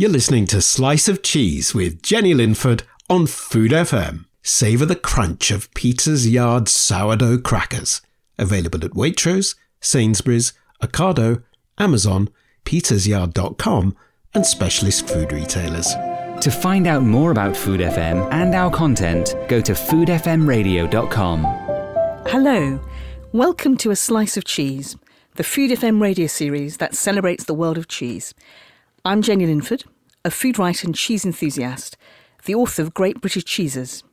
You're listening to Slice of Cheese with Jenny Linford on Food FM. Savour the crunch of Peter's Yard sourdough crackers. Available at Waitrose, Sainsbury's, Ocado, Amazon, petersyard.com, and specialist food retailers. To find out more about Food FM and our content, go to foodfmradio.com. Hello, welcome to A Slice of Cheese, the Food FM radio series that celebrates the world of cheese. I'm Jenny Linford, a food writer and cheese enthusiast, the author of Great British Cheeses.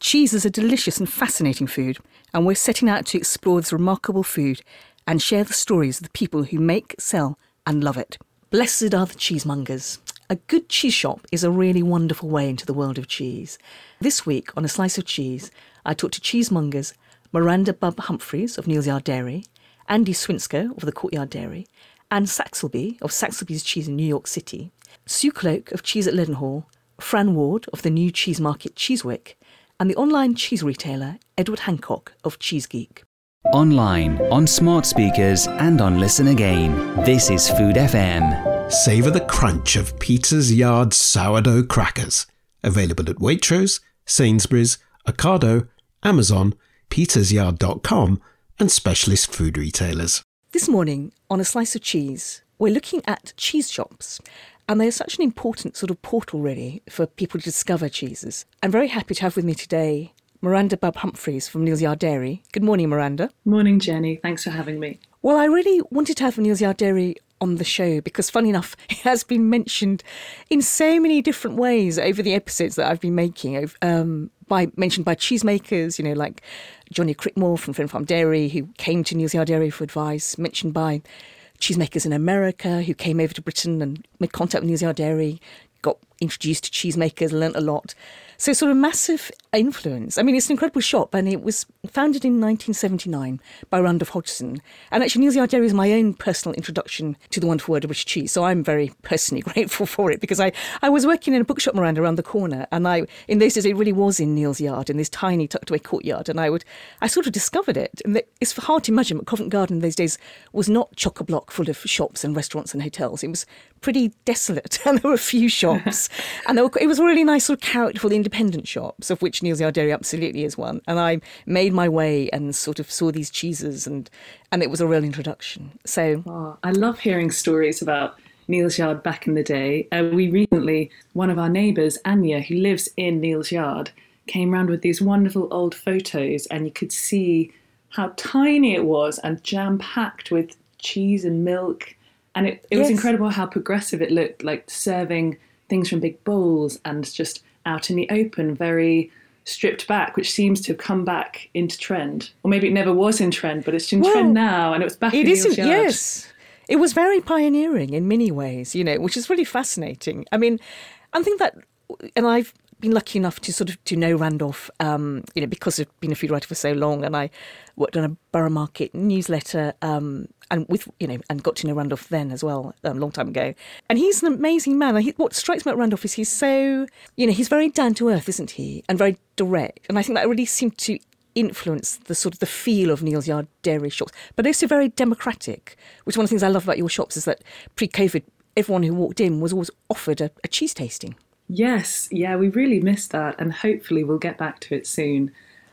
Cheese is a delicious and fascinating food, and we're setting out to explore this remarkable food and share the stories of the people who make, sell, and love it. Blessed are the cheesemongers. A good cheese shop is a really wonderful way into the world of cheese. This week on A Slice of Cheese, I talked to cheesemongers Miranda Bubb-Humfryes of Neal's Yard Dairy, Andy Swinscoe of the Courtyard Dairy, Anne Saxelby of Saxelby's Cheese in New York City, Sue Cloke of Cheese at Leadenhall, Fran Warde of the new cheese market Cheesewick, and the online cheese retailer Edward Hancock of Cheese Geek. Online, on smart speakers, and on Listen Again. This is Food FM. Savour the crunch of Peter's Yard sourdough crackers. Available at Waitrose, Sainsbury's, Ocado, Amazon, petersyard.com, and specialist food retailers. This morning, on A Slice of Cheese, we're looking at cheese shops. And they are such an important sort of portal, really, for people to discover cheeses. I'm very happy to have with me today Miranda Bubb-Humfryes from Neal's Yard Dairy. Good morning, Miranda. Morning, Jenny. Thanks for having me. Well, I really wanted to have Neal's Yard Dairy on the show because, funny enough, it has been mentioned in so many different ways over the episodes that I've been making. Um, by mentioned by cheesemakers, you know, like Johnny Crickmore from Fen Farm Dairy, who came to Neal's Yard Dairy for advice. Mentioned by cheesemakers in America who came over to Britain and made contact with Neal's Yard Dairy, got introduced to cheesemakers, learnt a lot. So, sort of massive influence. I mean, it's an incredible shop, and it was founded in 1979 by Randolph Hodgson. And actually, Neal's Yard Dairy is my own personal introduction to the wonderful world of British cheese. So, I'm very personally grateful for it because I, I was working in a bookshop Miranda around the corner, and I in those days it really was in Neal's Yard in this tiny tucked away courtyard, and I would I sort of discovered it. And it's hard to imagine, but Covent Garden in those days was not chock a block full of shops and restaurants and hotels. It was pretty desolate, and there were a few shops, and were, it was a really nice, sort of characterful, independent shops, of which Neal's Yard Dairy absolutely is one. And I made my way and sort of saw these cheeses, and and it was a real introduction. So oh, I love hearing stories about Neal's Yard back in the day. Uh, we recently, one of our neighbours, Anya, who lives in Neal's Yard, came round with these wonderful old photos, and you could see how tiny it was and jam packed with cheese and milk. And it, it yes. was incredible how progressive it looked, like serving things from big bowls and just out in the open, very stripped back, which seems to have come back into trend. Or maybe it never was in trend, but it's in well, trend now, and it was back. In the end. It isn't. Yes, it was very pioneering in many ways, you know, which is really fascinating. I mean, I think that, and I've been lucky enough to sort of to know Randolph, um, you know, because I've been a food writer for so long, and I worked on a borough market newsletter, um, and with you know, and got to know Randolph then as well, um, a long time ago. And he's an amazing man. He, what strikes me about Randolph is he's so, you know, he's very down to earth, isn't he, and very direct. And I think that really seemed to influence the sort of the feel of Neal's Yard dairy shops, but also very democratic. Which one of the things I love about your shops is that pre-COVID, everyone who walked in was always offered a, a cheese tasting. Yes, yeah, we really missed that, and hopefully we'll get back to it soon.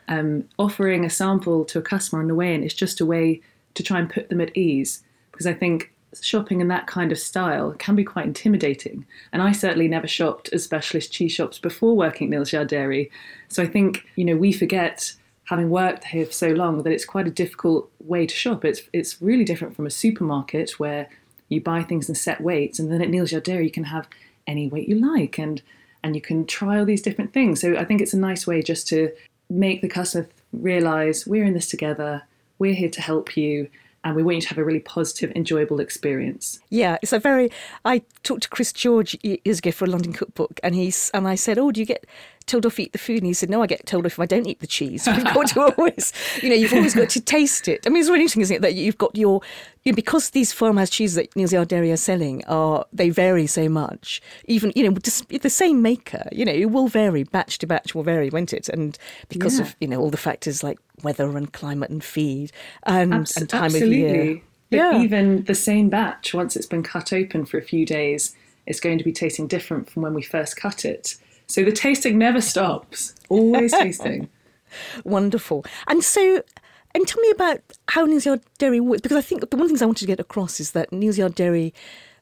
Um, offering a sample to a customer on the way in is just a way to try and put them at ease because I think shopping in that kind of style can be quite intimidating. And I certainly never shopped at specialist cheese shops before working at Neal's Yard Dairy. So I think, you know, we forget having worked here for so long that it's quite a difficult way to shop. It's it's really different from a supermarket where you buy things in set weights and then at Neal's Yard Dairy you can have any weight you like and and you can try all these different things. So I think it's a nice way just to make the customer realize we're in this together, we're here to help you, and we want you to have a really positive, enjoyable experience. Yeah, it's a very. I talked to Chris George years ago for a London cookbook, and he's and I said, "Oh, do you get told off eat the food?" And he said, "No, I get told off if I don't eat the cheese. You've got to always, you know, you've always got to taste it. I mean, it's really interesting, isn't it, that you've got your, you know, because these farmhouse cheeses that Neal's Yard Dairy are selling are they vary so much. Even you know, just the same maker, you know, it will vary batch to batch, will vary, won't it? And because Yeah. of you know all the factors like weather and climate and feed and, Abs- and time absolutely. of year. But Yeah. even the same batch, once it's been cut open for a few days, it's going to be tasting different from when we first cut it. So the tasting never stops. Always tasting. Wonderful. And so, and tell me about how Neal's Yard Dairy works, because I think the one of the things I wanted to get across is that Neal's Yard Dairy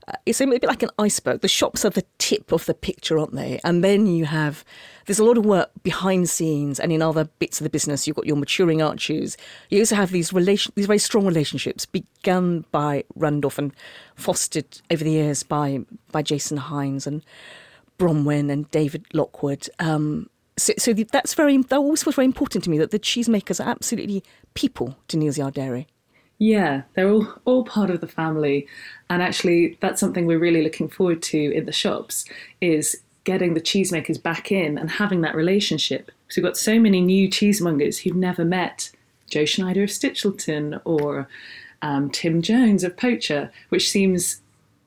uh, is a bit like an iceberg. The shops are the tip of the picture, aren't they? And then you have, there's a lot of work behind scenes and in other bits of the business. You've got your maturing arches. You also have these relation, these very strong relationships begun by Randolph and fostered over the years by, by Jason Hinds and Bronwen and David Lockwood. Um, so, so that's very that always was very important to me that the cheesemakers are absolutely people to Yard Dairy. Yeah, they're all, all part of the family. And actually, that's something we're really looking forward to in the shops is getting the cheesemakers back in and having that relationship. Because we've got so many new cheesemongers who've never met Joe Schneider of Stichelton or um, Tim Jones of Poacher, which seems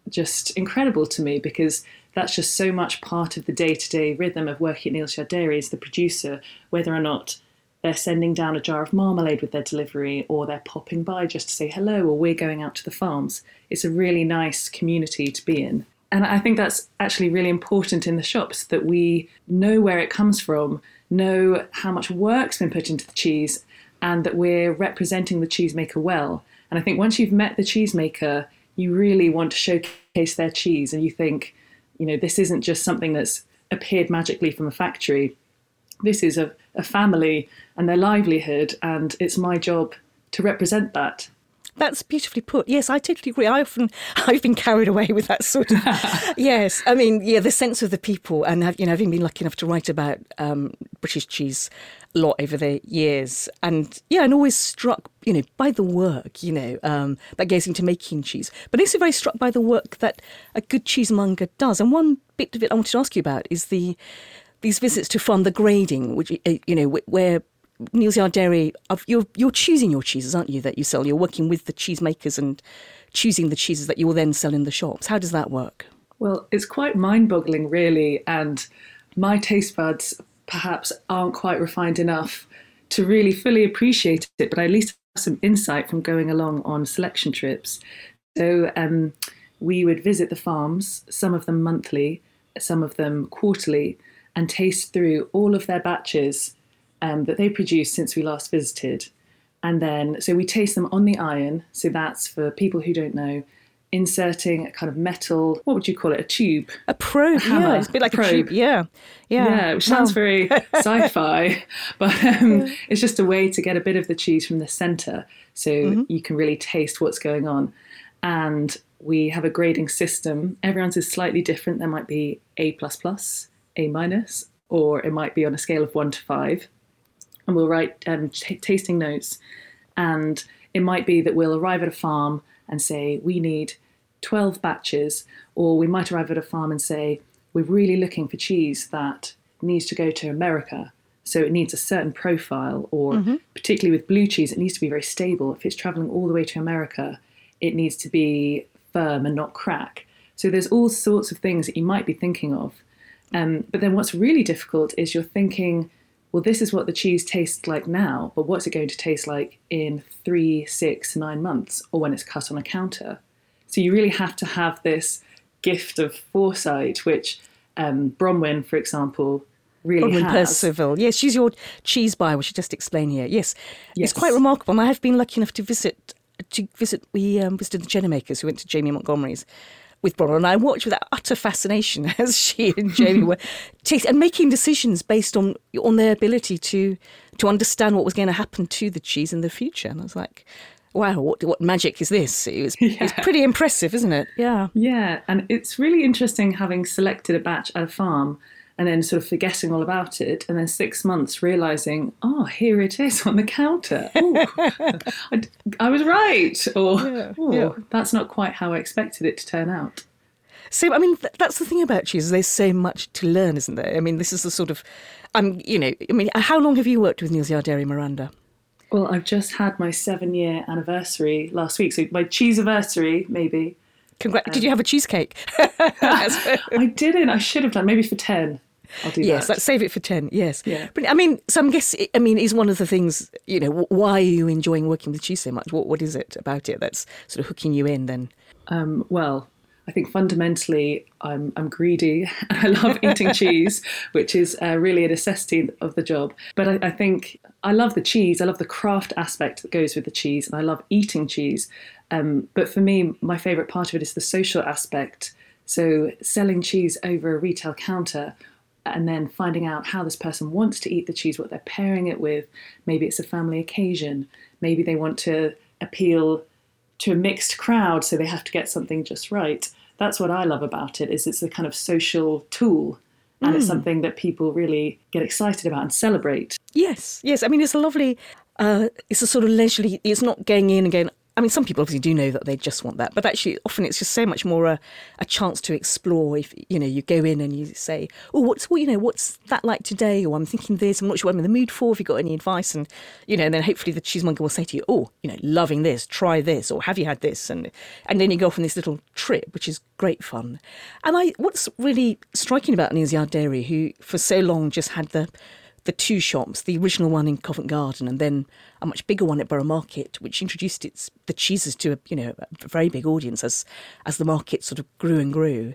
just incredible to me because that's just so much part of the day-to-day rhythm of working at Neal's Yard Dairy the producer, whether or not they're sending down a jar of marmalade with their delivery or they're popping by just to say hello or we're going out to the farms. It's a really nice community to be in. And I think that's actually really important in the shops that we know where it comes from, know how much work's been put into the cheese, and that we're representing the cheesemaker well. And I think once you've met the cheesemaker, you really want to showcase their cheese and you think, you know, this isn't just something that's appeared magically from a factory. This is a, a family and their livelihood, and it's my job to represent that. That's beautifully put. Yes, I totally agree. I often I've been carried away with that sort of. yes, I mean, yeah, the sense of the people, and have, you know, having been lucky enough to write about um, British cheese lot over the years, and yeah, and always struck, you know, by the work, you know, um, that goes into making cheese, but also very struck by the work that a good cheesemonger does. And one bit of it I wanted to ask you about is the these visits to farm, the grading, which uh, you know, where Neal's Yard Dairy, you're you're choosing your cheeses, aren't you? That you sell. You're working with the cheesemakers and choosing the cheeses that you will then sell in the shops. How does that work? Well, it's quite mind boggling, really, and my taste buds perhaps aren't quite refined enough to really fully appreciate it, but I at least have some insight from going along on selection trips. So um, we would visit the farms, some of them monthly, some of them quarterly, and taste through all of their batches um, that they produced since we last visited. And then, so we taste them on the iron. So that's for people who don't know, inserting a kind of metal, what would you call it? A tube. A probe, hammer, yeah, it's a bit like probe. a tube, yeah, yeah. Yeah, which sounds very sci fi, but um, it's just a way to get a bit of the cheese from the center so Mm-hmm. you can really taste what's going on. And we have a grading system. Everyone's is slightly different. There might be A, A minus, or it might be on a scale of one to five. And we'll write um, t- tasting notes. And it might be that we'll arrive at a farm and say, we need 12 batches, or we might arrive at a farm and say, we're really looking for cheese that needs to go to America. So it needs a certain profile, or particularly with blue cheese, it needs to be very stable. If it's traveling all the way to America, it needs to be firm and not crack. So there's all sorts of things that you might be thinking of. Um, but then what's really difficult is you're thinking, well, this is what the cheese tastes like now, but what's it going to taste like in three, six, nine months, or when it's cut on a counter? So you really have to have this gift of foresight, which um, Bronwen, for example, really Bronwen has. Percival. Yes, she's your cheese buyer, which you just explained here. Yes, Yes. it's quite remarkable. And I have been lucky enough to visit to visit. We um, visited the Jenna makers. We went to Jamie Montgomery's with Bronwen, and I watched with utter fascination as she and Jamie were taking and making decisions based on on their ability to to understand what was going to happen to the cheese in the future. And I was like, wow, what what magic is this? It was, yeah. it's pretty impressive, isn't it? Yeah. Yeah, and it's really interesting having selected a batch at a farm and then sort of forgetting all about it, and then six months realizing, oh, here it is on the counter. I, I, was right, or yeah, yeah. that's not quite how I expected it to turn out. So, I mean, th- that's the thing about cheese. There's so much to learn, isn't there? I mean, this is the sort of, I'm, um, you know, I mean, how long have you worked with Neal's Yard Dairy, Miranda? Well, I've just had my seven year anniversary last week, so my cheese anniversary, maybe. Congra- um, did you have a cheesecake? I didn't. I should have done. Maybe for ten. I'll do yes, that. let's save it for ten. Yes, yeah. But I mean, so I'm guessing. I mean, is one of the things. You know, why are you enjoying working with cheese so much? What What is it about it that's sort of hooking you in? Then. Um, well, I think fundamentally I'm, I'm greedy I love eating cheese, which is uh, really a necessity of the job. But I, I, think I love the cheese. I love the craft aspect that goes with the cheese, and I love eating cheese. Um, but for me, my favourite part of it is the social aspect. So selling cheese over a retail counter and then finding out how this person wants to eat the cheese, what they're pairing it with. Maybe it's a family occasion. Maybe they want to appeal to a mixed crowd, so they have to get something just right. That's what I love about it. Is it's a kind of social tool, and mm. it's something that people really get excited about and celebrate. Yes, yes. I mean, it's a lovely. Uh, it's a sort of leisurely. It's not going in and going. I mean, some people obviously do know that they just want that, but actually, often it's just so much more a, a chance to explore. If you know, you go in and you say, "Oh, what's what you know, what's that like today?" or "I'm thinking this. I'm not sure what I'm in the mood for. Have you got any advice?" And you know, and then hopefully the cheesemonger will say to you, "Oh, you know, loving this. Try this, or have you had this?" And and then you go off on this little trip, which is great fun. And I, what's really striking about Yard Dairy, who for so long just had the the two shops, the original one in Covent Garden and then a much bigger one at Borough Market, which introduced its the cheeses to a you know a very big audience as as the market sort of grew and grew.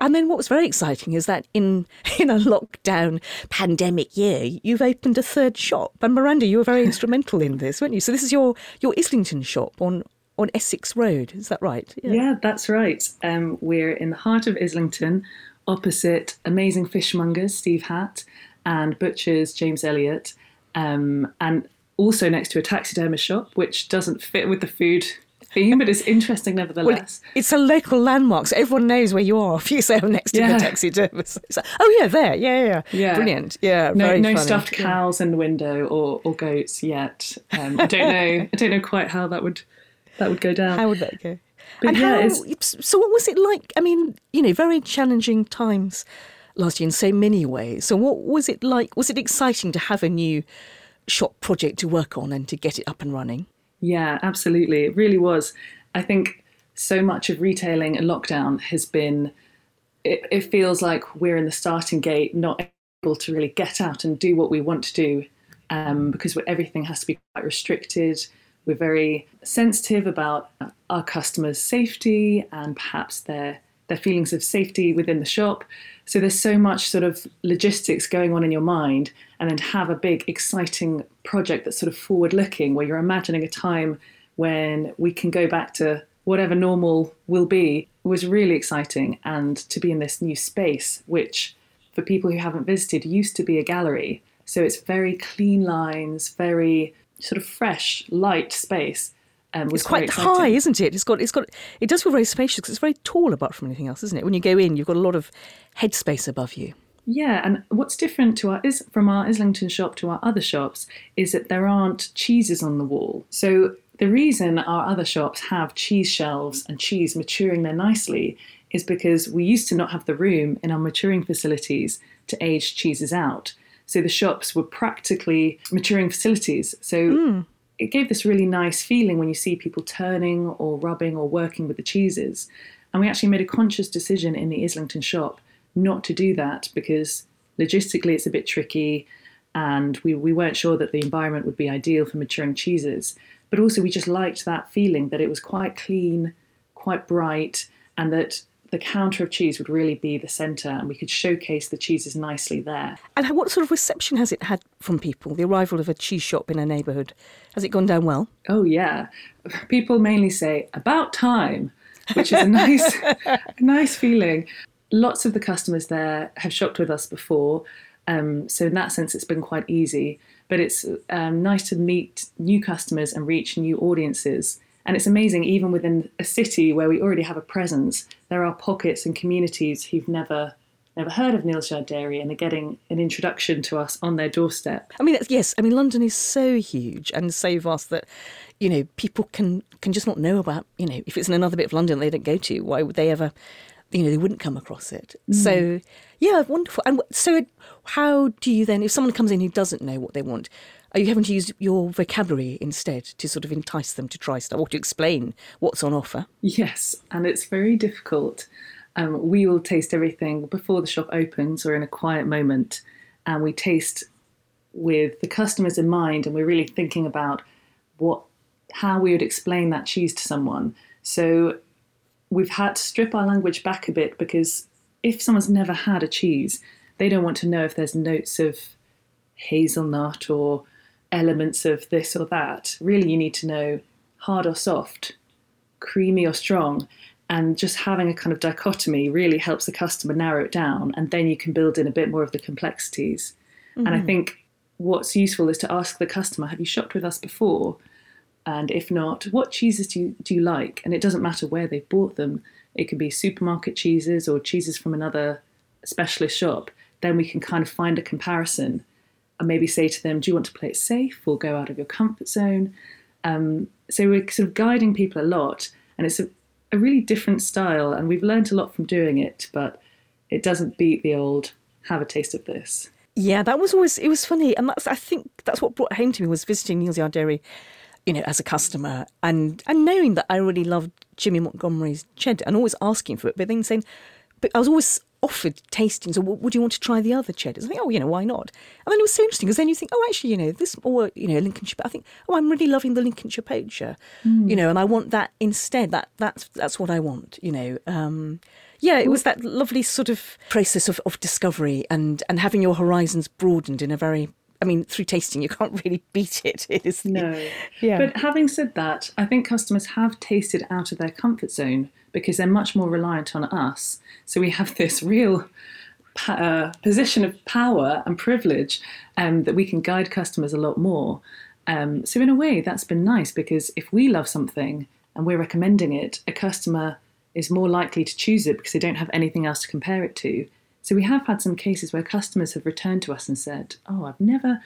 And then what was very exciting is that in in a lockdown pandemic year, you've opened a third shop. And Miranda, you were very instrumental in this, weren't you? So this is your your Islington shop on on Essex Road. Is that right? Yeah, yeah that's right. Um, we're in the heart of Islington, opposite amazing fishmonger Steve Hatt and butchers James Elliot, um, and also next to a taxidermist shop, which doesn't fit with the food theme, but it's interesting nevertheless. Well, it's a local landmark, so everyone knows where you are if you say I'm next to yeah. the taxidermist. Like, oh yeah, there, yeah, yeah, yeah, brilliant, yeah. No, no stuffed cows yeah. in the window or, or goats yet. Um, I don't know. I don't know quite how that would that would go down. How would that go? But and yeah, how, so what was it like? I mean, you know, very challenging times last year in so many ways. So, what was it like? Was it exciting to have a new shop project to work on and to get it up and running? Yeah, absolutely. It really was. I think so much of retailing and lockdown has been, it, it feels like we're in the starting gate, not able to really get out and do what we want to do um, because everything has to be quite restricted. We're very sensitive about our customers' safety and perhaps their their feelings of safety within the shop. So there's so much sort of logistics going on in your mind, and then to have a big, exciting project that's sort of forward looking, where you're imagining a time when we can go back to whatever normal will be, was really exciting. And to be in this new space, which for people who haven't visited used to be a gallery. So it's very clean lines, very sort of fresh, light space. Um, it's quite high, isn't it? It's got, it's got, it does feel very spacious because it's very tall apart from anything else, isn't it? When you go in, you've got a lot of headspace above you. Yeah, and what's different to our is from our Islington shop to our other shops is that there aren't cheeses on the wall. So the reason our other shops have cheese shelves and cheese maturing there nicely is because we used to not have the room in our maturing facilities to age cheeses out. So the shops were practically maturing facilities. So mm it gave this really nice feeling when you see people turning or rubbing or working with the cheeses. And we actually made a conscious decision in the Islington shop not to do that because logistically it's a bit tricky and we, we weren't sure that the environment would be ideal for maturing cheeses. But also, we just liked that feeling that it was quite clean, quite bright, and that the counter of cheese would really be the centre and we could showcase the cheeses nicely there. And what sort of reception has it had from people? The arrival of a cheese shop in a neighbourhood has it gone down well? Oh yeah, people mainly say about time, which is a nice, a nice feeling. Lots of the customers there have shopped with us before, um, so in that sense, it's been quite easy. But it's um, nice to meet new customers and reach new audiences. And it's amazing, even within a city where we already have a presence, there are pockets and communities who've never never heard of Neal's Yard Dairy and are getting an introduction to us on their doorstep. I mean, yes, I mean London is so huge and so vast that you know people can can just not know about. You know, if it's in another bit of London they don't go to, why would they ever? You know, they wouldn't come across it. Mm. So, yeah, wonderful. And so, how do you then, if someone comes in who doesn't know what they want, are you having to use your vocabulary instead to sort of entice them to try stuff or to explain what's on offer? Yes, and it's very difficult. Um, we will taste everything before the shop opens or in a quiet moment, and we taste with the customers in mind, and we're really thinking about what how we would explain that cheese to someone. So we've had to strip our language back a bit because if someone's never had a cheese, they don't want to know if there's notes of hazelnut or elements of this or that. Really, you need to know hard or soft, creamy or strong. And just having a kind of dichotomy really helps the customer narrow it down. And then you can build in a bit more of the complexities. Mm-hmm. And I mm-hmm. think what's useful is to ask the customer, Have you shopped with us before? And if not, what cheeses do you, do you like? And it doesn't matter where they've bought them. It could be supermarket cheeses or cheeses from another specialist shop. Then we can kind of find a comparison and maybe say to them, do you want to play it safe or go out of your comfort zone? Um, so we're sort of guiding people a lot, and it's a, a really different style, and we've learned a lot from doing it, but it doesn't beat the old have a taste of this. Yeah, that was always it was funny, and that's I think that's what brought home to me was visiting Neal's Yard Dairy, you know, as a customer, and and knowing that I really loved Jimmy Montgomery's cheddar, and always asking for it, but then saying, but I was always offered tastings, or would you want to try the other cheddars? I think, oh, you know, why not? And then it was so interesting because then you think, oh, actually, you know, this or you know, Lincolnshire. I think, oh, I'm really loving the Lincolnshire poacher, mm. you know, and I want that instead. That that's that's what I want, you know. Um, yeah, it was that lovely sort of process of, of discovery and and having your horizons broadened in a very I mean, through tasting, you can't really beat it. it is, no. Yeah. But having said that, I think customers have tasted out of their comfort zone because they're much more reliant on us. So we have this real uh, position of power and privilege um, that we can guide customers a lot more. Um, so, in a way, that's been nice because if we love something and we're recommending it, a customer is more likely to choose it because they don't have anything else to compare it to. So, we have had some cases where customers have returned to us and said, Oh, I've never.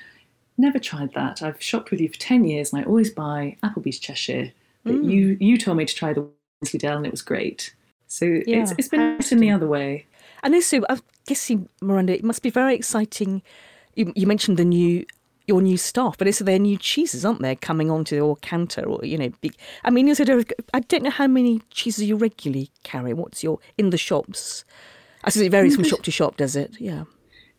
Never tried that. I've shopped with you for 10 years and I always buy Appleby's Cheshire. But mm. you, you told me to try the Wensleydale, and it was great. So yeah, it's, it's been in the other way. And also, I'm guessing, Miranda, it must be very exciting. You, you mentioned the new your new staff, but it's their new cheeses, aren't they, coming onto your counter or you know, big. I mean, is it a, I don't know how many cheeses you regularly carry. What's your in the shops? I suppose it varies from shop to shop, does it? Yeah.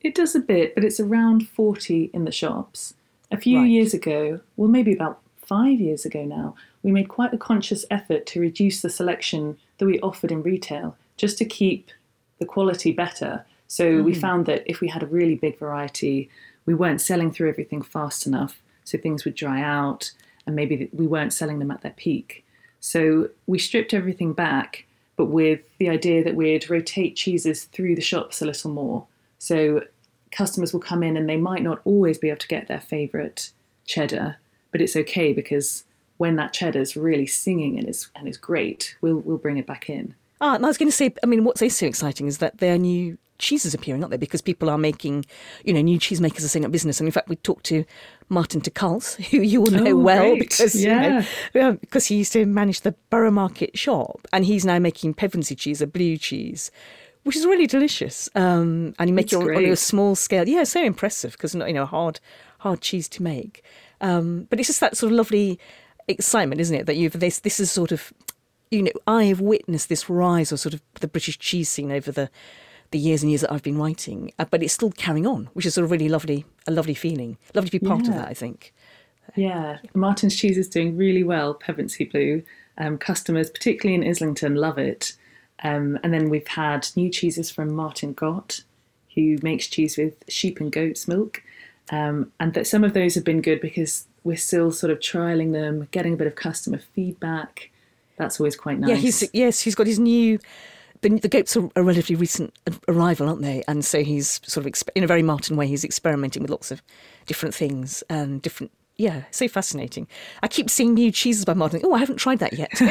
It does a bit, but it's around forty in the shops. A few right. years ago, well, maybe about five years ago now, we made quite a conscious effort to reduce the selection that we offered in retail just to keep the quality better. So mm. we found that if we had a really big variety, we weren't selling through everything fast enough. So things would dry out and maybe we weren't selling them at their peak. So we stripped everything back, but with the idea that we'd rotate cheeses through the shops a little more. So customers will come in and they might not always be able to get their favourite cheddar, but it's okay because when that cheddar is really singing and is and is great, we'll we'll bring it back in. Ah, and I was going to say, I mean, what's so exciting is that there are new cheeses appearing, aren't there? Because people are making, you know, new cheesemakers are setting up business. And in fact, we talked to Martin de who you will know oh, well great. because yeah. You know, because he used to manage the Borough Market shop, and he's now making Pevensey cheese, a blue cheese. Which is really delicious, um, and you make it on a small scale. Yeah, so impressive because you know hard, hard cheese to make. Um, but it's just that sort of lovely excitement, isn't it? That you've this this is sort of you know I have witnessed this rise of sort of the British cheese scene over the the years and years that I've been writing, uh, but it's still carrying on, which is sort of really lovely, a lovely feeling. Lovely to be part yeah. of that, I think. Yeah, Martin's cheese is doing really well. Pevensey Blue um, customers, particularly in Islington, love it. Um, and then we've had new cheeses from Martin Gott, who makes cheese with sheep and goat's milk. Um, and that some of those have been good because we're still sort of trialing them, getting a bit of customer feedback. That's always quite nice. Yeah, he's yes, he's got his new. The, the goats are a relatively recent arrival, aren't they? And so he's sort of, exp- in a very Martin way, he's experimenting with lots of different things and different. Yeah, so fascinating. I keep seeing new cheeses by Martin. Oh, I haven't tried that yet. so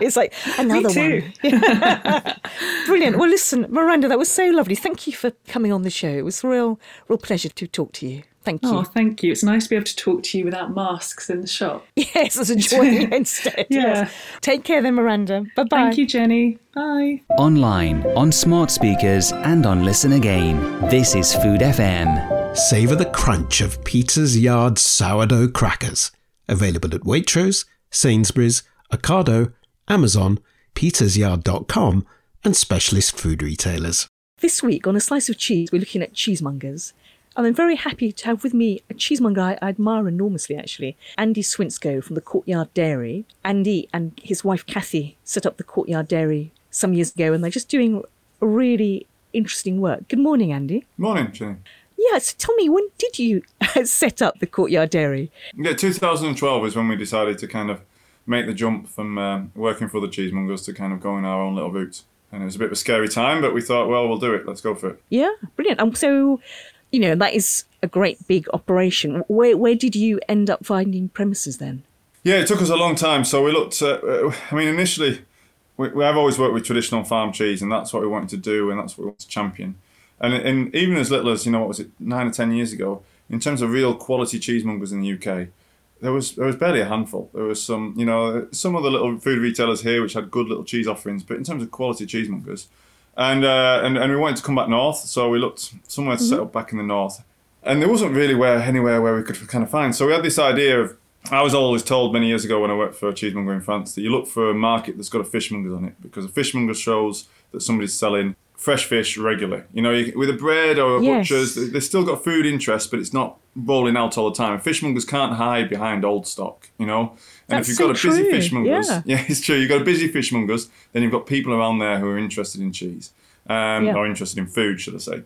it's like another too. one. Brilliant. Well, listen, Miranda, that was so lovely. Thank you for coming on the show. It was a real, real pleasure to talk to you. Thank oh, you. Oh, thank you. It's nice to be able to talk to you without masks in the shop. Yes, as a joy instead. Yeah. Yes. Take care then, Miranda. Bye bye. Thank you, Jenny. Bye. Online, on smart speakers, and on Listen Again. This is Food FM. Savour the crunch of Peter's Yard sourdough crackers. Available at Waitrose, Sainsbury's, Ocado, Amazon, petersyard.com, and specialist food retailers. This week on A Slice of Cheese, we're looking at cheesemongers. And I'm very happy to have with me a cheesemonger I, admire enormously, actually, Andy Swinscoe from the Courtyard Dairy. Andy and his wife Kathy set up the Courtyard Dairy some years ago, and they're just doing really interesting work. Good morning, Andy. Morning, Jenny. Yeah, so tell me, when did you set up the Courtyard Dairy? Yeah, 2012 is when we decided to kind of make the jump from um, working for the cheesemongers to kind of going our own little route. And it was a bit of a scary time, but we thought, well, we'll do it. Let's go for it. Yeah, brilliant. Um, so, you know, that is a great big operation. Where, where did you end up finding premises then? Yeah, it took us a long time. So we looked at, uh, I mean, initially, we, we, I've always worked with traditional farm cheese, and that's what we wanted to do, and that's what we wanted to champion. And, and even as little as, you know, what was it, nine or 10 years ago, in terms of real quality cheesemongers in the UK, there was there was barely a handful. There was some, you know, some of the little food retailers here which had good little cheese offerings, but in terms of quality cheesemongers, and uh, and and we wanted to come back north, so we looked somewhere to set up back in the north, and there wasn't really where anywhere where we could kind of find. So we had this idea of. I was always told many years ago when I worked for a cheesemonger in France that you look for a market that's got a fishmonger on it because a fishmonger shows that somebody's selling fresh fish regularly. You know, you, with a bread or a Yes. butcher's, they- they've still got food interest, but it's not rolling out all the time. Fishmongers can't hide behind old stock, you know. And That's if you've so got a busy true, fishmongers, yeah. yeah. it's true. You've got a busy fishmongers, then you've got people around there who are interested in cheese, um, Yeah. or interested in food, should I say?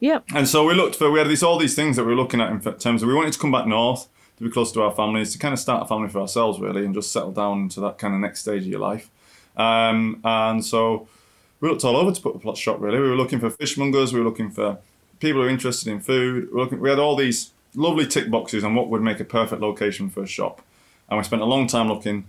Yeah. And so we looked for we had these all these things that we were looking at in terms of we wanted to come back north to be close to our families to kind of start a family for ourselves really and just settle down into that kind of next stage of your life. Um, and so we looked all over to put a plot shop really. We were looking for fishmongers, we were looking for people who are interested in food. We, were looking, we had all these lovely tick boxes on what would make a perfect location for a shop. And we spent a long time looking.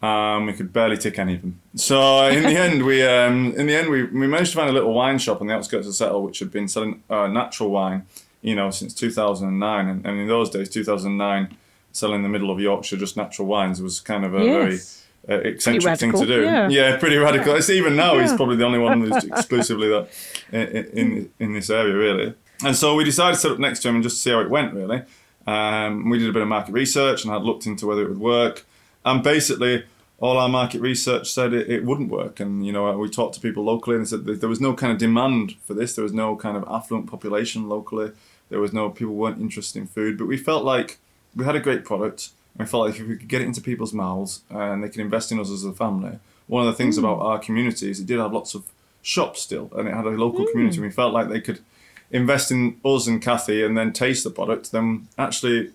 Um, we could barely tick any of them. So in the end, we um, in the end we, we managed to find a little wine shop on the outskirts of Settle, which had been selling uh, natural wine, you know, since 2009. And, and in those days, 2009, selling in the middle of Yorkshire just natural wines was kind of a Yes. very uh, eccentric thing to do. yeah. pretty radical. It's even now he's probably the only one who's exclusively that in, in in this area really. And so we decided to set up next to him and just see how it went really. Um, we did a bit of market research and had looked into whether it would work. And basically, all our market research said it, it wouldn't work. And you know, we talked to people locally and said that there was no kind of demand for this. There was no kind of affluent population locally. There was no people weren't interested in food. But we felt like we had a great product. And we felt like if we could get it into people's mouths and they could invest in us as a family. One of the things about our community is it did have lots of shops still, and it had a local community. We felt like they could invest in us and Kathy and then taste the product, then actually,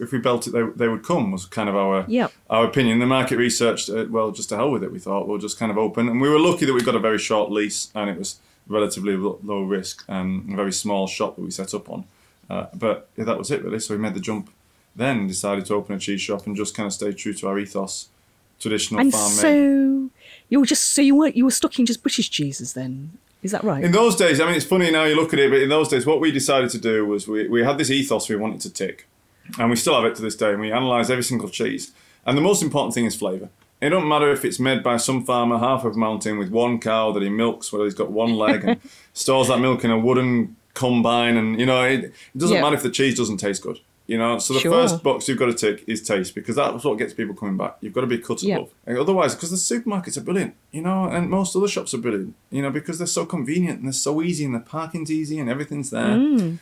if we built it, they, they would come, was kind of our Yep. our opinion. The market research, uh, well, just to hell with it, we thought we'll just kind of open. And we were lucky that we got a very short lease and it was relatively lo- low risk and a very small shop that we set up on. Uh, but yeah, that was it really. So we made the jump then, decided to open a cheese shop and just kind of stay true to our ethos, traditional And farm made. so you were just so you weren't you were stocking just British cheeses then? Is that right? In those days, I mean, it's funny now you look at it, but in those days, what we decided to do was we, we had this ethos we wanted to tick, and we still have it to this day, and we analyse every single cheese. And the most important thing is flavour. It don't matter if it's made by some farmer half of a mountain with one cow that he milks, whether he's got one leg and stores that milk in a wooden combine, and you know, it, it doesn't Yeah. matter if the cheese doesn't taste good. You know, so the Sure. first box you've got to tick is taste because that's what gets people coming back. You've got to be cut above. Otherwise, because the supermarkets are brilliant, you know, and most other shops are brilliant, you know, because they're so convenient and they're so easy and the parking's easy and everything's there.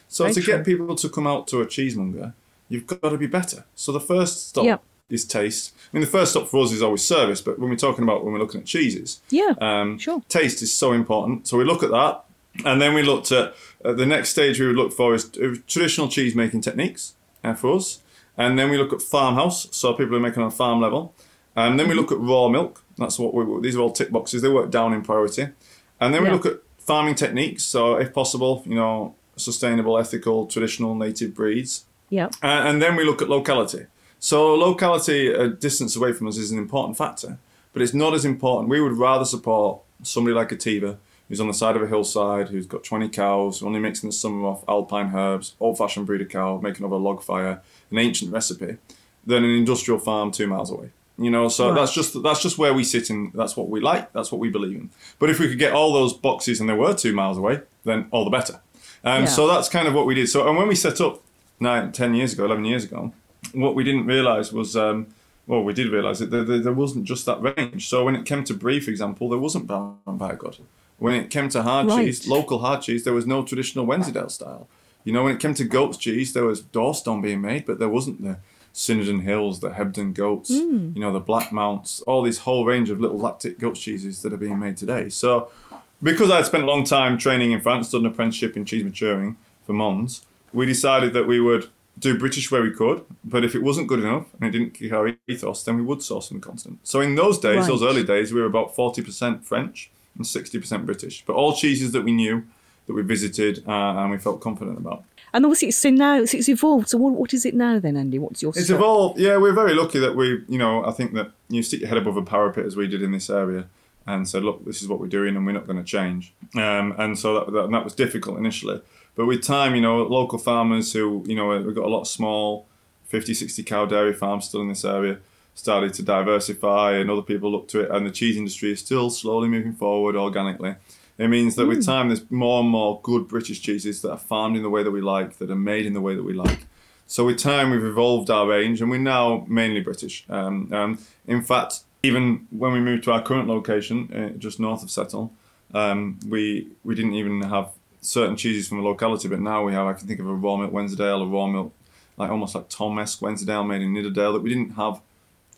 so to true. get people to come out to a cheesemonger, you've got to be better. So the first stop Yep. is taste. I mean, the first stop for us is always service, but when we're talking about when we're looking at cheeses, Yeah, um, sure. taste is so important. So we look at that, and then we looked at uh, the next stage we would look for is uh, traditional cheese making techniques uh, for us, and then we look at farmhouse, so people are making on a farm level, and then we look at raw milk. That's what we. These are all tick boxes. They work down in priority, and then we Yeah. look at farming techniques. So if possible, you know, sustainable, ethical, traditional, native breeds. Yeah. Uh, and then we look at locality. So locality, a distance away from us, is an important factor, but it's not as important. We would rather support somebody like Ativa, who's on the side of a hillside, who's got 20 cows, only mixing the summer off alpine herbs, old-fashioned breeder cow, making over a log fire, an ancient recipe, than an industrial farm two miles away. You know, so Right. that's just that's just where we sit in. That's what we like. That's what we believe in. But if we could get all those boxes and they were two miles away, then all the better. Um, Yeah. So that's kind of what we did. So and when we set up nine, ten years ago, 11 years ago, what we didn't realise was, um, well, we did realise that there, there, there wasn't just that range. So when it came to brie, for example, there wasn't Baron Bigod. When it came to hard Right. cheese, local hard cheese, there was no traditional Wensleydale style. You know, when it came to goat's cheese, there was Dorstone being made, but there wasn't the Sinodun Hills, the Hebden goats, Hmm. you know, the Black Mounts, all this whole range of little lactic goat's cheeses that are being made today. So because I'd spent a long time training in France, done an apprenticeship in cheese maturing for Mons, we decided that we would do British where we could, but if it wasn't good enough and it didn't kick our ethos, then we would source from the continent. So in those days, those early days, we were about 40% French and 60% British, but all cheeses that we knew, that we visited, uh, and we felt confident about. And obviously, it's so now it's, it's evolved. So what, what is it now then, Andy? What's your It's story? evolved. Yeah, we're very lucky that we, you know, I think that you stick your head above a parapet as we did in this area and said, look, this is what we're doing and we're not going to change. Um, and so that, that, and that was difficult initially. But with time, you know, local farmers who, you know, we've got a lot of small 50, 60 cow dairy farms still in this area started to diversify and other people look to it. And the cheese industry is still slowly moving forward organically. It means that with time, there's more and more good British cheeses that are farmed in the way that we like, that are made in the way that we like. So with time, we've evolved our range, and we're now mainly British. Um, um, in fact, even when we moved to our current location, uh, just north of Settle, um, we we didn't even have certain cheeses from the locality, but now we have. I can think of a raw milk Wensleydale, a raw milk, like almost like Tom-esque Wensleydale made in Nidderdale that we didn't have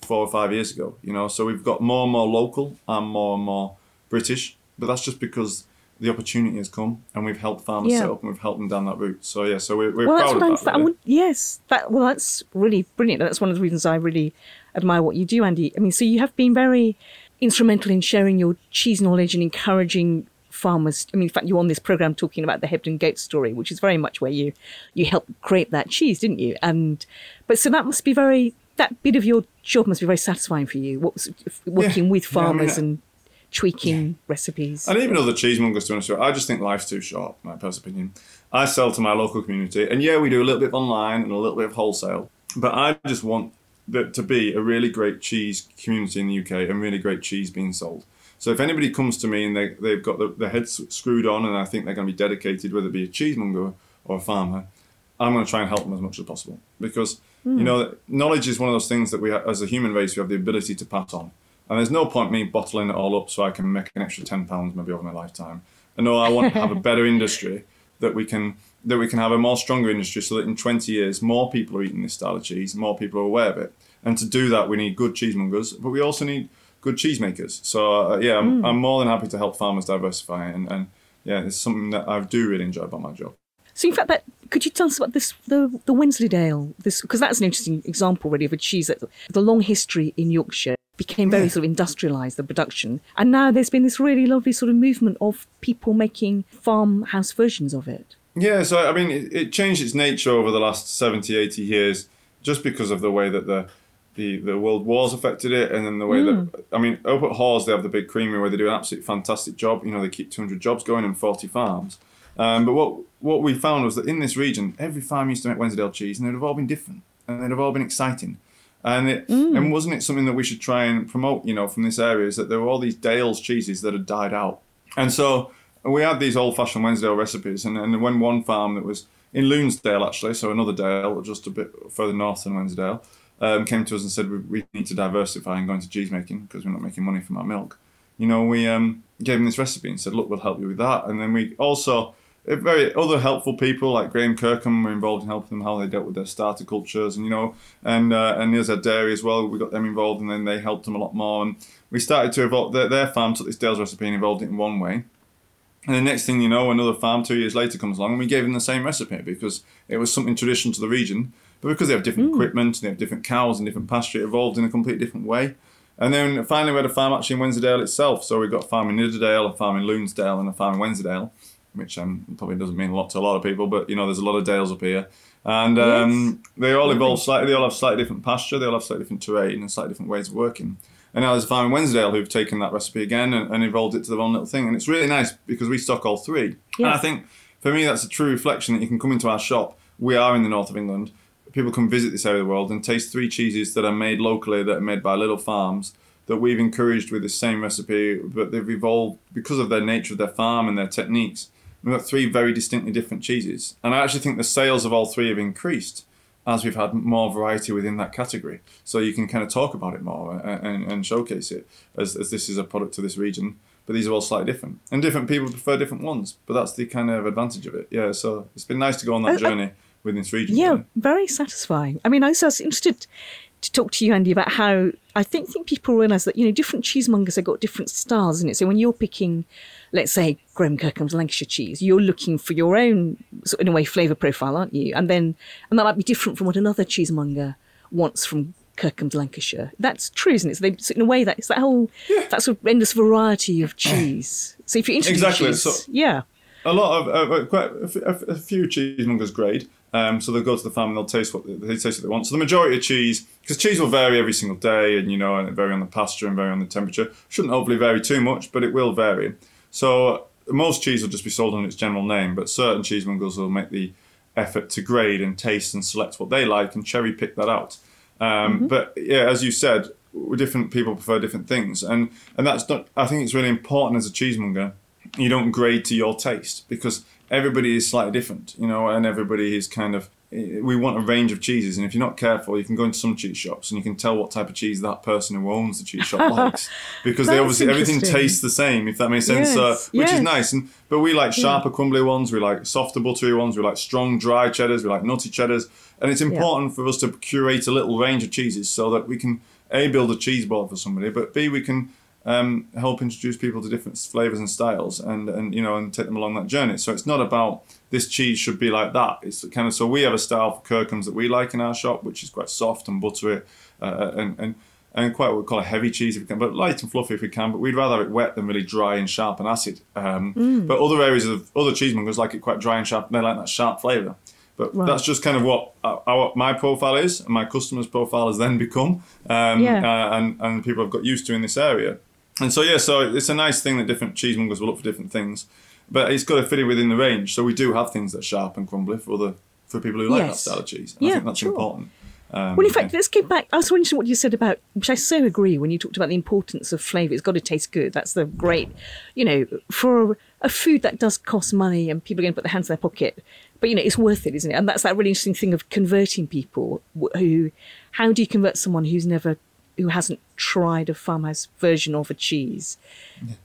four or five years ago. You know, so we've got more and more local and more and more British, but that's just because the opportunity has come and we've helped farmers Yeah. set up and we've helped them down that route. So yeah, so we're, we're well, proud that's of that. Really. would, yes, that. Well, that's really brilliant. That's one of the reasons I really admire what you do, Andy. I mean, so you have been very instrumental in sharing your cheese knowledge and encouraging farmers. I mean, in fact, you're on this program talking about the Hebden Goat story, which is very much where you you helped create that cheese, didn't you? And but so that must be very. That bit of your job must be very satisfying for you. What was working with Yeah, I mean, farmers I- and tweaking recipes. And even other cheesemongers, to be honest with you, I just think life's too short, my personal opinion. I sell to my local community, and yeah, we do a little bit online and a little bit of wholesale, but I just want there to be a really great cheese community in the UK and really great cheese being sold. So if anybody comes to me and they, they've got the, their heads screwed on and I think they're going to be dedicated, whether it be a cheesemonger or a farmer, I'm going to try and help them as much as possible because you know knowledge is one of those things that we as a human race we have the ability to pass on. And there's no point me bottling it all up so I can make an extra ten pounds maybe over my lifetime. And no, I want to have a better industry that we can that we can have a more stronger industry so that in 20 years more people are eating this style of cheese, more people are aware of it. And to do that, we need good cheesemongers, but we also need good cheesemakers. So uh, yeah, I'm, I'm more than happy to help farmers diversify, and, and yeah, it's something that I do really enjoy about my job. So, in fact, that could you tell us about this the the Wensleydale? This because that's an interesting example, really, of a cheese that the long history in Yorkshire became very sort of industrialised the production, and now there's been this really lovely sort of movement of people making farmhouse versions of it. Yeah, so I mean, it, it changed its nature over the last 70, 80 years just because of the way that the the, the world wars affected it, and then the way that hmm. I mean, up at Hawes they have the big creamery where they do an absolutely fantastic job. You know, they keep 200 jobs going and 40 farms. Um, but what what we found was that in this region, every farm used to make Wensleydale cheese, and they'd have all been different, and they'd have all been exciting. And it, and wasn't it something that we should try and promote? You know, from this area is that there were all these Dales cheeses that had died out, and so we had these old-fashioned Wensleydale recipes. And, and when one farm that was in Lunesdale actually, so another Dale, just a bit further north than Wensleydale, um, came to us and said we, we need to diversify and go into cheese making because we're not making money from our milk. You know, we um, gave them this recipe and said, look, we'll help you with that. And then we also very other helpful people like Graham Kirkham were involved in helping them how they dealt with their starter cultures, and you know, and uh, and Neal's Yard dairy as well. We got them involved, and then they helped them a lot more. And we started to evolve. Their, their farm took this Dale's recipe and evolved it in one way. And the next thing you know, another farm two years later comes along, and we gave them the same recipe because it was something traditional to the region. But because they have different Hmm. equipment, and they have different cows and different pasture, it evolved in a completely different way. And then finally, we had a farm actually in Wensleydale itself. So we've got a farm in Nidderdale, a farm in Lunesdale, and a farm in Wensleydale, which um, probably doesn't mean a lot to a lot of people, but you know, there's a lot of dales up here. And um, they all evolve slightly, they all have slightly different pasture, they all have slightly different terrain and slightly different ways of working. And now there's a farm in Wensleydale who've taken that recipe again and, and evolved it to their own little thing. And it's really nice because we stock all three. And I think for me, that's a true reflection that you can come into our shop. We are in the north of England. People can visit this area of the world and taste three cheeses that are made locally, that are made by little farms, that we've encouraged with the same recipe, but they've evolved because of their nature of their farm and their techniques. We've got three very distinctly different cheeses. And I actually think the sales of all three have increased as we've had more variety within that category. So you can kind of talk about it more and, and, and showcase it as, as this is a product to this region. But these are all slightly different. And different people prefer different ones. But that's the kind of advantage of it. Yeah, so it's been nice to go on that I- I- journey within this region. Yeah, very satisfying. I mean, I was, I was interested to talk to you, Andy, about how I think think people realise that you know different cheesemongers have got different styles in it. So when you're picking, let's say Graham Kirkham's Lancashire cheese, you're looking for your own sort of, in a way flavour profile, aren't you? And then and that might be different from what another cheesemonger wants from Kirkham's Lancashire. That's true, isn't it? So, they, so in a way, that it's that whole that sort of endless variety of cheese. So if you introduce Exactly, cheese, so- yeah, a lot of uh, quite a, f- a f- a few cheesemongers grade. Um, so they'll go to the farm and they'll taste what they, they taste what they want. So the majority of cheese, because cheese will vary every single day, and you know, and it vary on the pasture and vary on the temperature. Shouldn't hopefully vary too much, but it will vary. So most cheese will just be sold on its general name, but certain cheesemongers will make the effort to grade and taste and select what they like and cherry pick that out. Um, But yeah, as you said, different people prefer different things, and and that's not. I think it's really important as a cheesemonger you don't grade to your taste because everybody is slightly different, you know, and everybody is kind of. We want a range of cheeses, and if you're not careful, you can go into some cheese shops and you can tell what type of cheese that person who owns the cheese shop likes, because they obviously everything tastes the same, if that makes sense. Yes, uh, which yes. is nice, and but we like sharper, crumbly ones, we like softer, buttery ones, we like strong, dry cheddars, we like nutty cheddars, and it's important for us to curate a little range of cheeses so that we can a build a cheese board for somebody, but b we can um, help introduce people to different flavors and styles, and and you know, and take them along that journey. So it's not about this cheese should be like that. It's kind of so we have a style for Kirkham's that we like in our shop, which is quite soft and buttery, uh, and and and quite what we call a heavy cheese if we can, but light and fluffy if we can. But we'd rather have it wet than really dry and sharp and acid. Um, But other areas of other cheesemongers like it quite dry and sharp. and They like that sharp flavor. But that's just kind of what our, our, my profile is, and my customers' profile has then become, um, Yeah. uh, and and people have got used to in this area. And so yeah, so it's a nice thing that different cheesemongers will look for different things, but it's got to fit it within the range. So we do have things that are sharp and crumbly for other for people who like that Yes. style of cheese. And Yeah, I think that's sure. important. Um, Well, in fact, let's get back. I was wondering what you said about, which I so agree when you talked about the importance of flavour. It's got to taste good. That's the great, you know, for a food that does cost money and people are going to put their hands in their pocket. But, you know, it's worth it, isn't it? And that's that really interesting thing of converting people who, how do you convert someone who's never, who hasn't tried a farmhouse version of a cheese?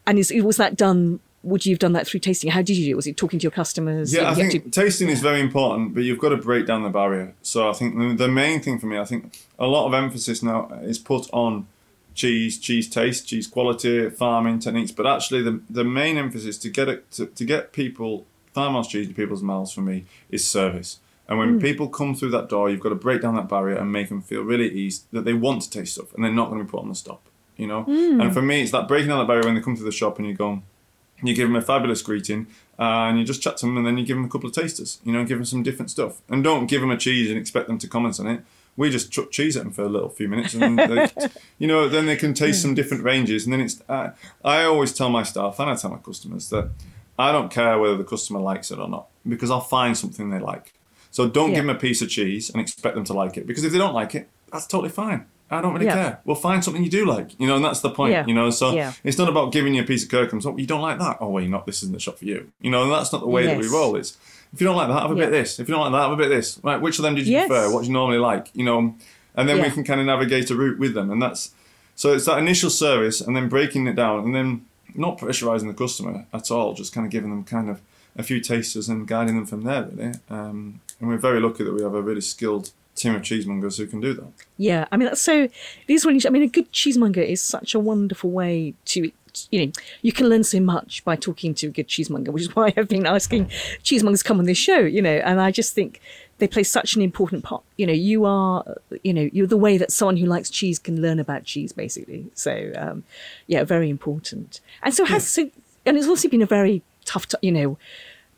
And is, was that done? Would you have done that through tasting? How did you do it? Was it talking to your customers? Yeah, I think to- tasting is very important, but you've got to break down the barrier. So I think the, the main thing for me, I think a lot of emphasis now is put on cheese, cheese taste, cheese quality, farming techniques, but actually the the main emphasis to get it to, to get people farmhouse cheese to people's mouths for me is service. And when people come through that door, you've got to break down that barrier and make them feel really easy that they want to taste stuff and they're not going to be put on the stop. You know, and for me, it's that breaking down that barrier when they come through the shop and you go, and you give them a fabulous greeting uh, and you just chat to them and then you give them a couple of tasters you know give them some different stuff. And don't give them a cheese and expect them to comment on it. We just chuck cheese at them for a little few minutes and they, you know then they can taste some different ranges. And then it's uh, i always tell my staff and i tell my customers that i don't care whether the customer likes it or not because i'll find something they like so don't Yeah. give them a piece of cheese and expect them to like it because if they don't like it that's totally fine I don't really Yeah. care. We'll find something you do like, you know, and that's the point, Yeah. you know. So Yeah. it's not about giving you a piece of Kirkham's. Oh, you don't like that? Oh, well, you're not. This isn't the shop for you. You know, and that's not the way that we roll. It's if you don't like that, have a bit of this. If you don't like that, have a bit of this. Right? Which of them did you Yes. prefer? What do you normally like? You know, and then we can kind of navigate a route with them, and that's so it's that initial service, and then breaking it down, and then not pressurizing the customer at all, just kind of giving them kind of a few tasters and guiding them from there, really. Um, and we're very lucky that we have a really skilled team of cheesemongers who can do that. Yeah, I mean that's so. Is really. I mean, a good cheesemonger is such a wonderful way to. You know, you can learn so much by talking to a good cheesemonger, which is why I've been asking cheesemongers come on this show. You know, and I just think they play such an important part. You know, you are, you know, you're the way that someone who likes cheese can learn about cheese, basically. So, um, yeah, very important. And so has so, and it's also been a very tough, t- you know,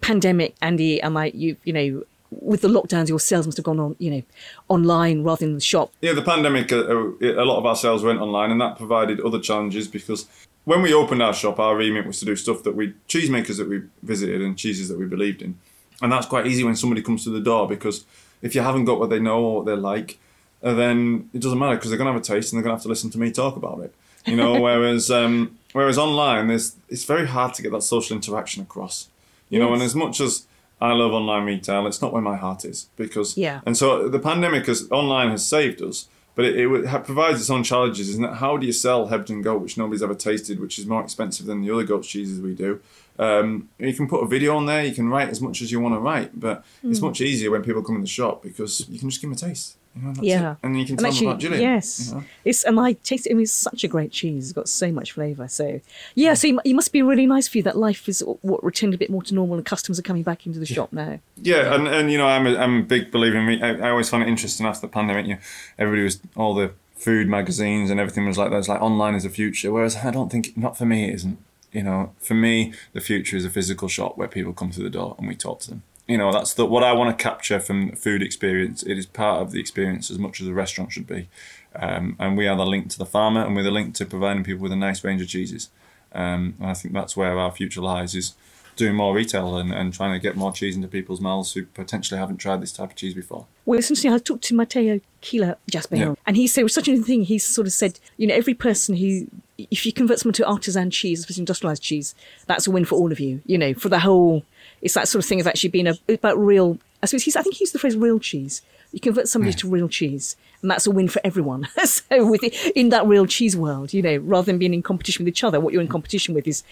pandemic, Andy, and like you, you know, with the lockdowns, your sales must have gone on, you know, online rather than the shop. Yeah, the pandemic, uh, uh, a lot of our sales went online, and that provided other challenges because when we opened our shop, our remit was to do stuff that we cheesemakers that we visited and cheeses that we believed in, and that's quite easy when somebody comes to the door because if you haven't got what they know or what they like, uh, then it doesn't matter because they're gonna have a taste and they're gonna have to listen to me talk about it. You know, whereas um, whereas online, there's it's very hard to get that social interaction across. You know, and as much as I love online retail, it's not where my heart is because Yeah. And so the pandemic has online has saved us, but it, it provides its own challenges. Isn't it? How do you sell Hebden goat, which nobody's ever tasted, which is more expensive than the other goat cheeses we do? Um, you can put a video on there. You can write as much as you want to write, but it's much easier when people come in the shop because you can just give them a taste. You know, and that's Yeah, it. and you can tell them about Gillian. Yes, you know? it's and I taste it. I mean, it's such a great cheese. It's got so much flavour. So yeah, so you, you must be really nice for you that life is what returned a bit more to normal and customers are coming back into the shop now. Yeah, and, and you know, I'm a, I'm a big believer in me. I, I always find it interesting after the pandemic. You know, everybody was all the food magazines and everything was like that. It's like online is the future. Whereas I don't think, not for me, it isn't. You know, for me, the future is a physical shop where people come through the door and we talk to them. You know, that's the, what I want to capture from food experience. It is part of the experience as much as a restaurant should be. Um, and we are the link to the farmer and we're the link to providing people with a nice range of cheeses. Um, and I think that's where our future lies is doing more retail and, and trying to get more cheese into people's mouths who potentially haven't tried this type of cheese before. Well, interesting. I talked to Mateo Kehler just Yeah. and he said it was such a thing. He sort of said, you know, every person who, if you convert someone to artisan cheese, especially industrialized cheese, that's a win for all of you. You know, for the whole, it's that sort of thing of actually being a, about real. I suppose he's. I think he used the phrase real cheese. You convert somebody to real cheese, and that's a win for everyone. so, with it, in that real cheese world, you know, rather than being in competition with each other, what you're in competition with is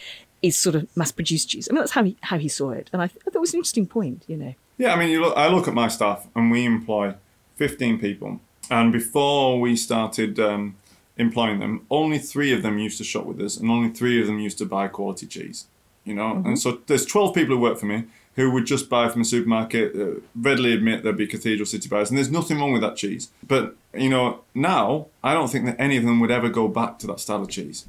is sort of mass-produced cheese. I mean, that's how he how he saw it, and I, th- I thought it was an interesting point. You know. Yeah, I mean, you look. I look at my staff, and we employ fifteen people. And before we started um, employing them, only three of them used to shop with us, and only three of them used to buy quality cheese. You know, and so there's twelve people who work for me who would just buy from a supermarket, uh, readily admit they'd be Cathedral City buyers, and there's nothing wrong with that cheese. But you know, now I don't think that any of them would ever go back to that style of cheese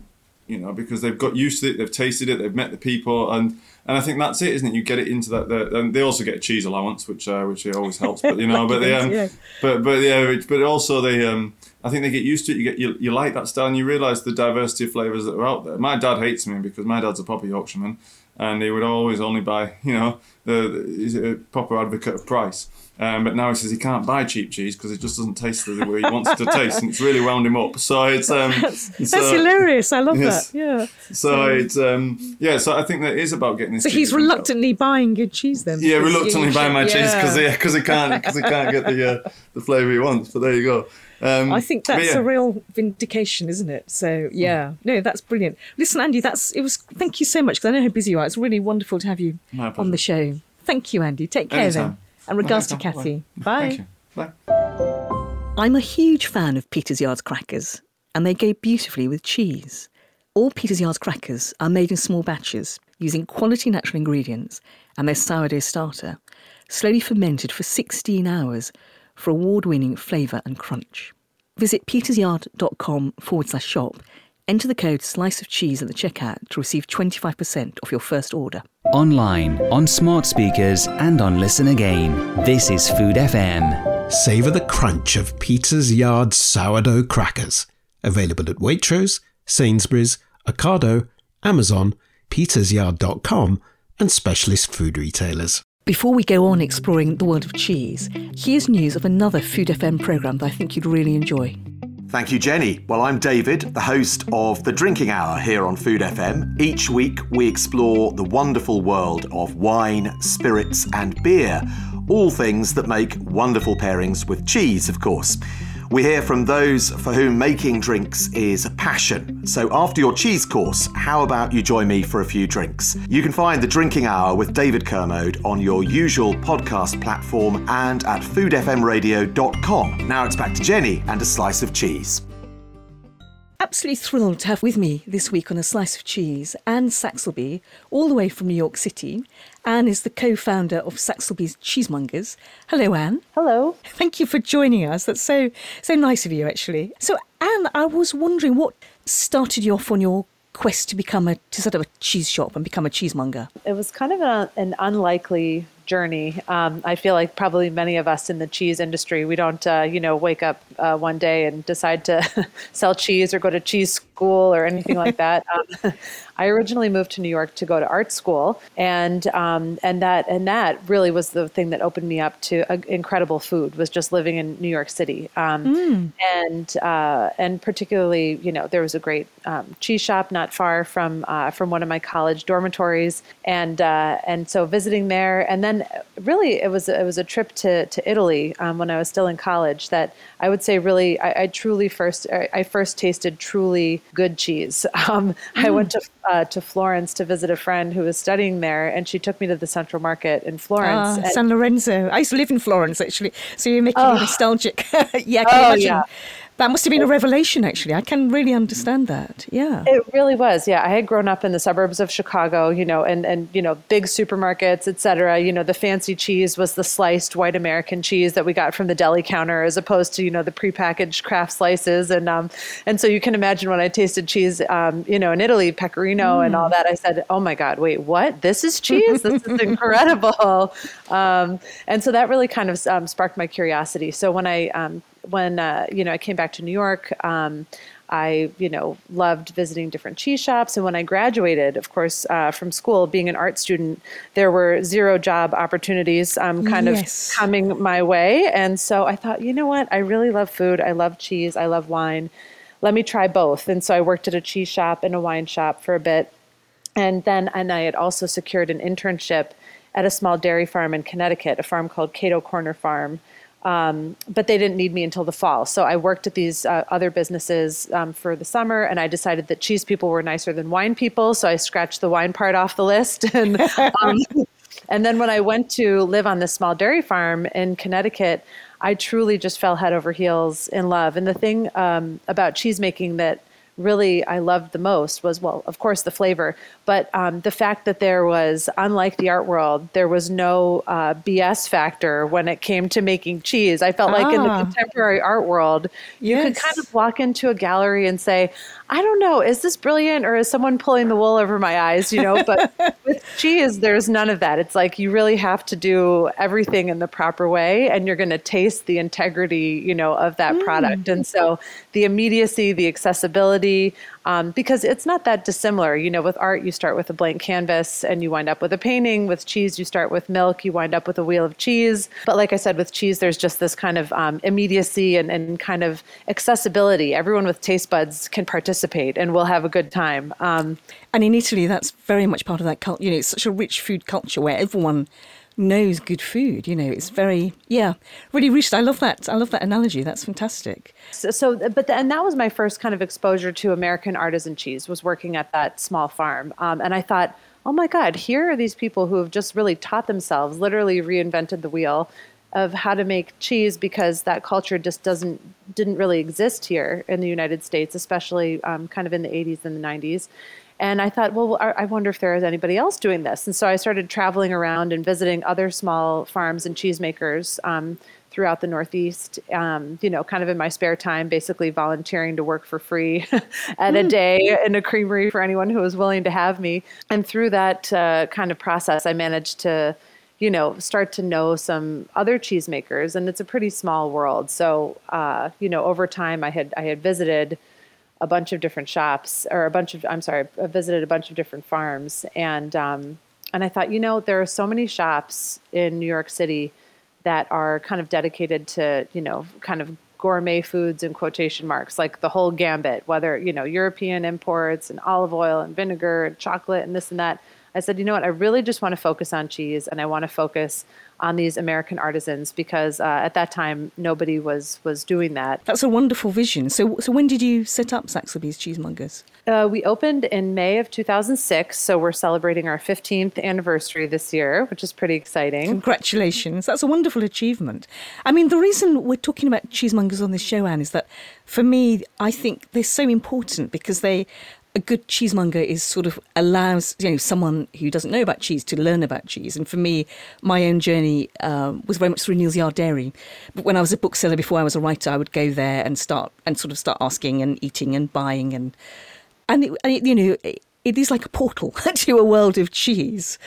you know, because they've got used to it, they've tasted it, they've met the people, and and I think that's it, isn't it? You get it into that, the, and they also get a cheese allowance, which uh, which always helps, but you know, but they, um, Yeah. but but yeah, but also they, um, I think they get used to it. You get you, you like that style, and you realise the diversity of flavours that are out there. My dad hates me because my dad's a proper Yorkshireman, and he would always only buy, you know, the, the he's a proper advocate of price. Um, but now he says he can't buy cheap cheese because it just doesn't taste the way he wants it to taste, and it's really wound him up. So it's um, That's so- hilarious. I love yes. that. Yeah. so it's um yeah. So I think that is about getting this. So he's reluctantly buying good cheese then. Yeah, reluctantly buying my cheese because yeah. he because he can't because he can't get the uh, the flavour he wants. But there you go. Um, I think that's yeah. a real vindication, isn't it? So yeah, no, that's brilliant. Listen, Andy, that's it was. Thank you so much because I know how busy you are. It's really wonderful to have you on the show. Thank you, Andy. Take care then. Anytime. And regards to Cathy. Kathy. Bye. Thank you. Bye. I'm a huge fan of Peter's Yard's crackers, and they go beautifully with cheese. All Peter's Yard's crackers are made in small batches using quality natural ingredients and their sourdough starter, slowly fermented for 16 hours for award winning flavour and crunch. Visit petersyard.com forward slash shop, enter the code slice of cheese at the checkout to receive 25% off your first order. Online, on smart speakers, and on Listen Again. This is Food FM. Savour the crunch of Peter's Yard sourdough crackers. Available at Waitrose, Sainsbury's, Ocado, Amazon, petersyard.com, and specialist food retailers. Before we go on exploring the world of cheese, here's news of another Food FM programme that I think you'd really enjoy. Thank you, Jenny. Well, I'm David, the host of The Drinking Hour here on Food FM. Each week, we explore the wonderful world of wine, spirits, and beer, all things that make wonderful pairings with cheese, of course. We hear from those for whom making drinks is a passion. So after your cheese course, how about you join me for a few drinks? You can find the Drinking Hour with David Kermode on your usual podcast platform and at foodfmradio.com. Now it's back to Jenny and a slice of cheese. Absolutely thrilled to have with me this week on A Slice of Cheese Anne Saxelby, all the way from New York City. Anne is the co founder of Saxelby's Cheesemongers. Hello, Anne. Hello. Thank you for joining us. That's so, so nice of you, actually. So, Anne, I was wondering what started you off on your quest to become a to set up a cheese shop and become a cheesemonger? It was kind of a, an unlikely journey. Um, I feel like probably many of us in the cheese industry, we don't, uh, you know, wake up uh, one day and decide to sell cheese or go to cheese school or anything like that. Um, I originally moved to New York to go to art school, and um, and that and that really was the thing that opened me up to incredible food. Was just living in New York City, mm. and uh, and particularly, you know, there was a great um, cheese shop not far from uh, from one of my college dormitories, and uh, and so visiting there, and then really it was it was a trip to to Italy um, when I was still in college that I would say really I, I truly first I first tasted truly good cheese. Um, mm. I went to uh, to Florence to visit a friend who was studying there, and she took me to the Central Market in Florence. Ah, San Lorenzo. I used to live in Florence actually, so you're making oh. me nostalgic. yeah, can oh, imagine. Yeah. That must have been a revelation, actually. I can really understand that. Yeah. It really was. Yeah. I had grown up in the suburbs of Chicago, you know, and, and you know, big supermarkets, et cetera. You know, the fancy cheese was the sliced white American cheese that we got from the deli counter as opposed to, you know, the prepackaged Kraft slices. And, um, and so you can imagine when I tasted cheese, um, you know, in Italy, pecorino mm. and all that, I said, oh my God, wait, what? This is cheese? This is incredible. Um, and so that really kind of um, sparked my curiosity. So when I um, when uh, you know I came back to New York, um, I you know loved visiting different cheese shops. And when I graduated, of course, uh, from school, being an art student, there were zero job opportunities um, kind yes. of coming my way. And so I thought, you know what? I really love food. I love cheese. I love wine. Let me try both. And so I worked at a cheese shop and a wine shop for a bit. And then, and I had also secured an internship at a small dairy farm in Connecticut, a farm called Cato Corner Farm. Um, but they didn't need me until the fall. So I worked at these uh, other businesses um, for the summer, and I decided that cheese people were nicer than wine people. So I scratched the wine part off the list. And, um, and then when I went to live on this small dairy farm in Connecticut, I truly just fell head over heels in love. And the thing um, about cheese making that really I loved the most was, well, of course, the flavor, but um, the fact that there was, unlike the art world, there was no uh, BS factor when it came to making cheese. I felt ah. like in the ah. contemporary art world, you yes. could kind of walk into a gallery and say, I don't know, is this brilliant or is someone pulling the wool over my eyes? You know, but with cheese, there's none of that. It's like you really have to do everything in the proper way and you're going to taste the integrity, you know, of that mm. product. And so the immediacy, the accessibility, um, because it's not that dissimilar. You know, with art, you start with a blank canvas and you wind up with a painting. With cheese, you start with milk, you wind up with a wheel of cheese. But like I said, with cheese, there's just this kind of um, immediacy and, and kind of accessibility. Everyone with taste buds can participate and we'll have a good time. Um, and in Italy, that's very much part of that culture. You know, it's such a rich food culture where everyone knows good food. You know, it's very yeah, really rich. I love that. I love that analogy. That's fantastic. So, so but the, and that was my first kind of exposure to American artisan cheese. Was working at that small farm, um, and I thought, oh my God, here are these people who have just really taught themselves, literally reinvented the wheel of how to make cheese because that culture just doesn't didn't really exist here in the United States, especially um, kind of in the 80s and the 90s. And I thought, well, I wonder if there is anybody else doing this. And so I started traveling around and visiting other small farms and cheesemakers um, throughout the Northeast, um, you know, kind of in my spare time, basically volunteering to work for free at a hmm. day in a creamery for anyone who was willing to have me. And through that uh, kind of process, I managed to you know, start to know some other cheesemakers, and it's a pretty small world. So, uh, you know, over time, I had I had visited a bunch of different shops or a bunch of I'm sorry, I visited a bunch of different farms and um, and I thought, you know, there are so many shops in New York City that are kind of dedicated to, you know, kind of gourmet foods in quotation marks, like the whole gambit, whether, you know, European imports and olive oil and vinegar and chocolate and this and that. I said, you know what, I really just want to focus on cheese and I want to focus on these American artisans because uh, at that time nobody was was doing that. That's a wonderful vision. So, so when did you set up Saxelby's Cheesemongers? Uh, we opened in May of 2006, so we're celebrating our 15th anniversary this year, which is pretty exciting. Congratulations. That's a wonderful achievement. I mean, the reason we're talking about cheesemongers on this show, Anne, is that for me, I think they're so important because they a good cheesemonger is sort of allows you know someone who doesn't know about cheese to learn about cheese. And for me, my own journey um, was very much through Neal's Yard Dairy. But when I was a bookseller before I was a writer, I would go there and start and sort of start asking and eating and buying and and, it, and it, you know. It, it is like a portal to a world of cheese.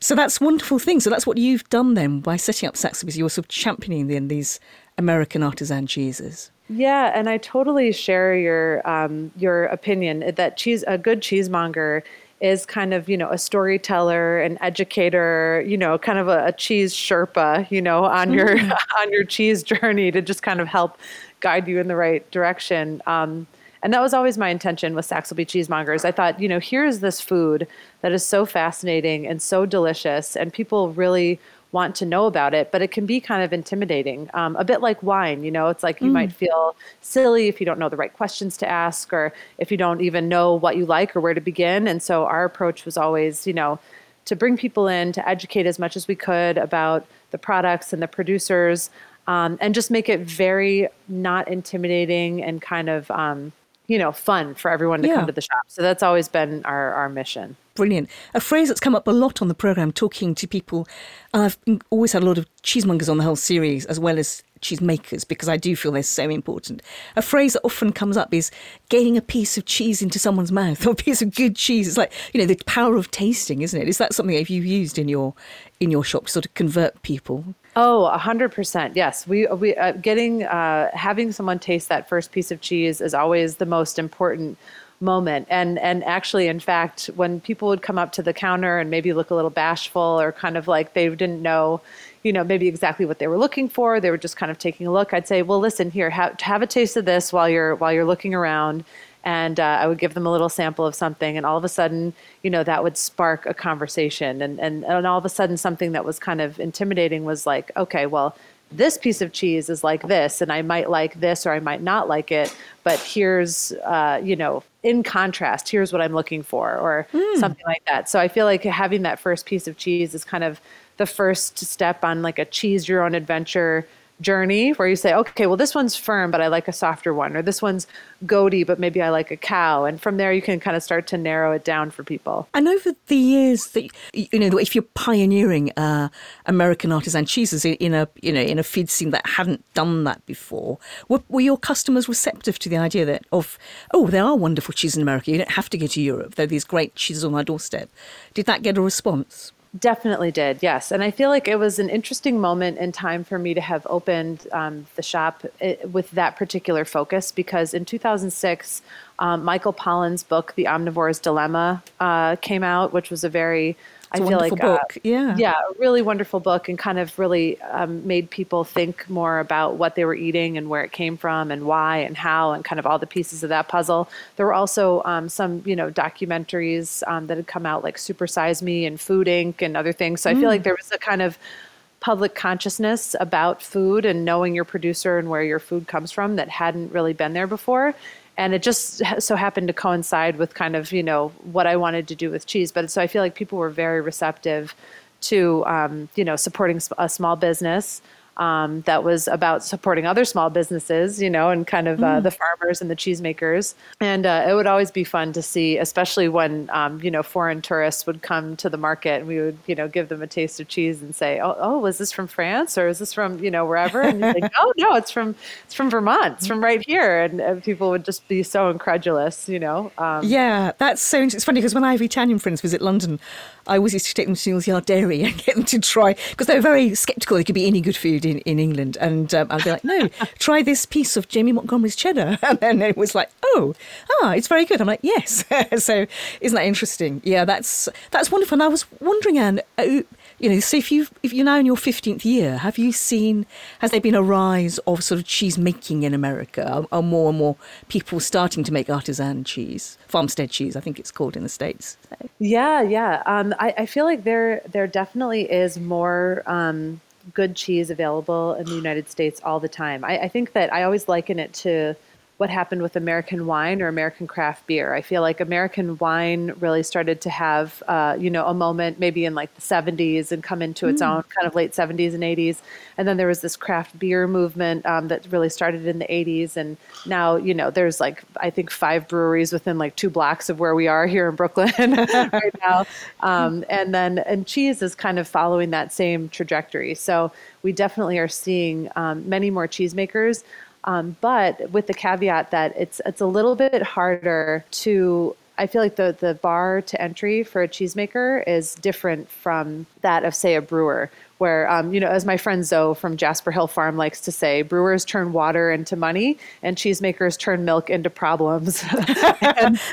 So that's wonderful thing. So that's what you've done then by setting up Saxelby's. You're sort of championing then these American artisan cheeses. Yeah, and I totally share your um, your opinion that cheese a good cheesemonger is kind of you know a storyteller, an educator, you know, kind of a, a cheese sherpa, you know, on your on your cheese journey to just kind of help guide you in the right direction. Um, and that was always my intention with Saxelby cheesemongers. I thought, you know, here's this food that is so fascinating and so delicious, and people really want to know about it, but it can be kind of intimidating. Um, a bit like wine, you know, it's like you mm. might feel silly if you don't know the right questions to ask or if you don't even know what you like or where to begin. And so our approach was always, you know, to bring people in, to educate as much as we could about the products and the producers, um, and just make it very not intimidating and kind of, um, you know, fun for everyone to yeah. come to the shop. So that's always been our, our mission brilliant. A phrase that's come up a lot on the programme, talking to people. I've always had a lot of cheesemongers on the whole series, as well as cheesemakers, because I do feel they're so important. A phrase that often comes up is getting a piece of cheese into someone's mouth or a piece of good cheese. It's like, you know, the power of tasting, isn't it? Is that something that you've used in your in your shop to sort of convert people? Oh, a hundred percent. Yes, we we uh, getting uh, having someone taste that first piece of cheese is always the most important moment. And and actually, in fact, when people would come up to the counter and maybe look a little bashful or kind of like they didn't know, you know, maybe exactly what they were looking for, they were just kind of taking a look. I'd say, well, listen here, have, have a taste of this while you're while you're looking around. And uh, I would give them a little sample of something, and all of a sudden, you know, that would spark a conversation. And, and, and all of a sudden, something that was kind of intimidating was like, okay, well, this piece of cheese is like this and i might like this or i might not like it but here's uh, you know in contrast here's what i'm looking for or mm. something like that so i feel like having that first piece of cheese is kind of the first step on like a cheese your own adventure journey where you say, okay, well, this one's firm, but I like a softer one, or this one's goaty, but maybe I like a cow. And from there, you can kind of start to narrow it down for people. And over the years that, you know, if you're pioneering uh, American artisan cheeses in a, you know, in a feed scene that hadn't done that before, were, were your customers receptive to the idea that of, oh, there are wonderful cheeses in America. You don't have to go to Europe. There are these great cheeses on our doorstep. Did that get a response? Definitely did, yes. And I feel like it was an interesting moment in time for me to have opened um, the shop eh, with that particular focus because in 2006, um, Michael Pollan's book, The Omnivore's Dilemma, uh, came out, which was a very I feel like uh, book. Uh, yeah, yeah, a really wonderful book, and kind of really um, made people think more about what they were eating and where it came from and why and how and kind of all the pieces of that puzzle. There were also um, some you know documentaries um, that had come out like Super Size Me and Food Inc. and other things. So mm. I feel like mm. there was a kind of public consciousness about food and knowing your producer and where your food comes from that hadn't really been there before and it just so happened to coincide with kind of you know what I wanted to do with cheese. But so I feel like people were very receptive to um, you know supporting a small business um, that was about supporting other small businesses, you know, and kind of uh, mm. the farmers and the cheesemakers. And uh, it would always be fun to see, especially when, um, you know, foreign tourists would come to the market and we would, you know, give them a taste of cheese and say, oh, oh was this from France or is this from, you know, wherever? And you're like, oh, no, it's from, it's from Vermont. It's from right here. And, and people would just be so incredulous, you know. Um, yeah, that's so It's funny because when I have Italian friends visit London, I always used to take them to Neal's Yard Dairy and get them to try because they were very sceptical. There could be any good food in, in England, and um, I'd be like, "No, try this piece of Jamie Montgomery's cheddar," and then it was like, "Oh, ah, it's very good." I'm like, "Yes." so isn't that interesting? Yeah, that's that's wonderful. And I was wondering, Anne. You know, so if you if you're now in your fifteenth year, have you seen has there been a rise of sort of cheese making in America? Are, are more and more people starting to make artisan cheese, farmstead cheese? I think it's called in the states. So. Yeah, yeah. Um, I, I feel like there there definitely is more. Um, good cheese available in the United States all the time. I, I think that I always liken it to what happened with American wine or American craft beer. I feel like American wine really started to have, uh, you know, a moment maybe in like the 70s and come into its mm. own kind of late 70s and 80s. And then there was this craft beer movement um, that really started in the 80s. And now, you know, there's like, I think five breweries within like two blocks of where we are here in Brooklyn right now. Um, and then, and cheese is kind of following that same trajectory. So we definitely are seeing um, many more cheesemakers. Um, but with the caveat that it's it's a little bit harder to I feel like the the bar to entry for a cheesemaker is different from that of say a brewer where, um, you know, as my friend Zoe from Jasper Hill Farm likes to say, brewers turn water into money and cheesemakers turn milk into problems.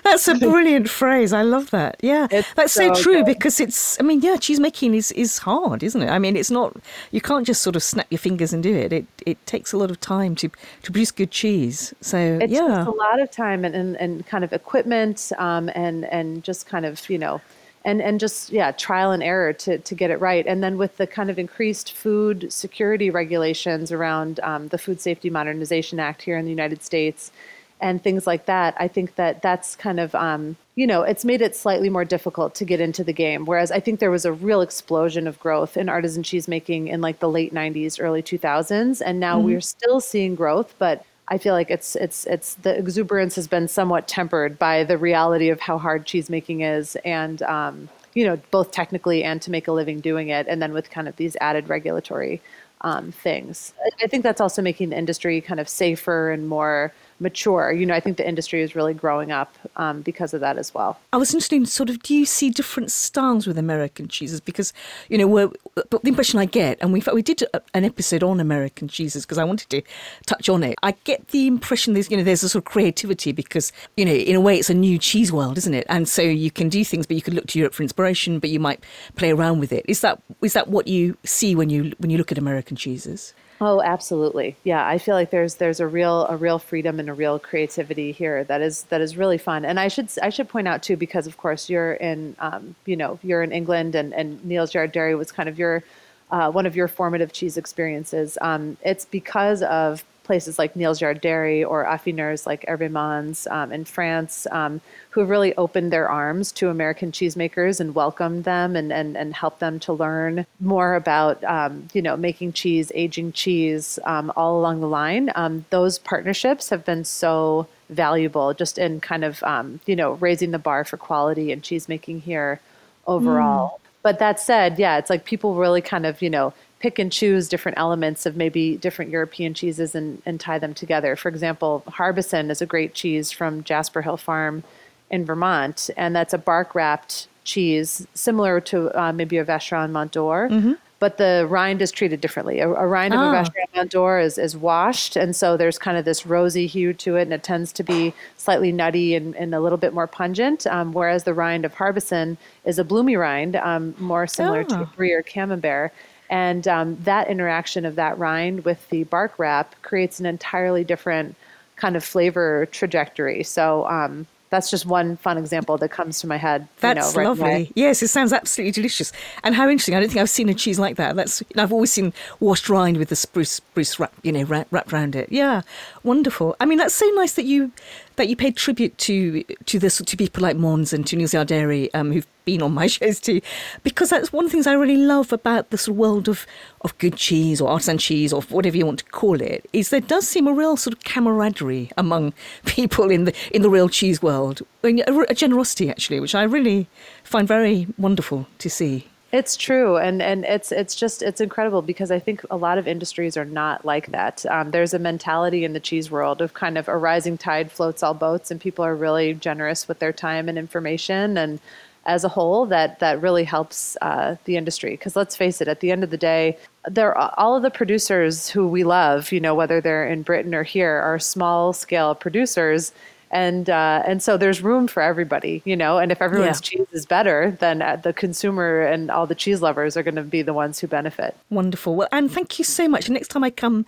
That's a brilliant phrase. I love that. Yeah, that's so, so true good. because it's, I mean, yeah, cheese making is, is hard, isn't it? I mean, it's not, you can't just sort of snap your fingers and do it. It, it takes a lot of time to, to produce good cheese. So, it yeah. a lot of time and, and, and kind of equipment um, and, and just kind of, you know, and and just yeah trial and error to to get it right and then with the kind of increased food security regulations around um, the food safety modernization act here in the united states and things like that i think that that's kind of um, you know it's made it slightly more difficult to get into the game whereas i think there was a real explosion of growth in artisan cheese making in like the late 90s early 2000s and now mm-hmm. we're still seeing growth but I feel like it's it's it's the exuberance has been somewhat tempered by the reality of how hard cheese making is, and um, you know both technically and to make a living doing it, and then with kind of these added regulatory um, things. I think that's also making the industry kind of safer and more mature. You know, I think the industry is really growing up um, because of that as well. I was interested in sort of, do you see different styles with American cheeses? Because, you know, we're, but the impression I get, and we we did an episode on American cheeses because I wanted to touch on it. I get the impression there's, you know, there's a sort of creativity because, you know, in a way it's a new cheese world, isn't it? And so you can do things, but you could look to Europe for inspiration, but you might play around with it. Is that is that what you see when you when you look at American cheeses? Oh, absolutely. Yeah, I feel like there's there's a real a real freedom and a real creativity here that is that is really fun. And I should I should point out too because of course you're in um, you know you're in England and and Neal's Yard Dairy was kind of your uh, one of your formative cheese experiences. Um, it's because of places like Neal's Yard Dairy or affineurs like Hervé Mons um, in France, um, who have really opened their arms to American cheesemakers and welcomed them and, and, and helped them to learn more about, um, you know, making cheese, aging cheese, um, all along the line. Um, those partnerships have been so valuable just in kind of, um, you know, raising the bar for quality and cheesemaking here overall. Mm. But that said, yeah, it's like people really kind of, you know, pick and choose different elements of maybe different European cheeses and, and tie them together. For example, Harbison is a great cheese from Jasper Hill Farm in Vermont, and that's a bark wrapped cheese similar to uh, maybe a Vacherin Mont d'Or. Mm-hmm. But the rind is treated differently. A, a rind oh. of a ah. Vacherin Mont d'Or is, is washed, and so there's kind of this rosy hue to it, and it tends to be slightly nutty and, and a little bit more pungent. Um, whereas the rind of Harbison is a bloomy rind, um, more similar oh. to ah. Brie or Camembert. And um, that interaction of that rind with the bark wrap creates an entirely different kind of flavor trajectory. So um, that's just one fun example that comes to my head. That's you know, right lovely. Away. Yes, it sounds absolutely delicious. And how interesting! I don't think I've seen a cheese like that. That's I've always seen washed rind with the spruce spruce wrap, you know, wrapped around it. Yeah, wonderful. I mean, that's so nice that you that you paid tribute to to this to people like Mons and to Neal's Yard Dairy, um, who've been on my shows too, because that's one of the things I really love about of world of of good cheese or artisan cheese or whatever you want to call it. Is there does seem a real sort of camaraderie among people in the in the real cheese world, a, a generosity actually, which I really find very wonderful to see. It's true, and and it's it's just it's incredible because I think a lot of industries are not like that. Um, there's a mentality in the cheese world of kind of a rising tide floats all boats, and people are really generous with their time and information, and as a whole, that that really helps uh, the industry. Because let's face it, at the end of the day, there all of the producers who we love, you know, whether they're in Britain or here, are small scale producers and uh, and so there's room for everybody, you know. And if everyone's Yeah. cheese is better, then uh, the consumer and all the cheese lovers are going to be the ones who benefit. Wonderful. Well, and thank you so much. Next time I come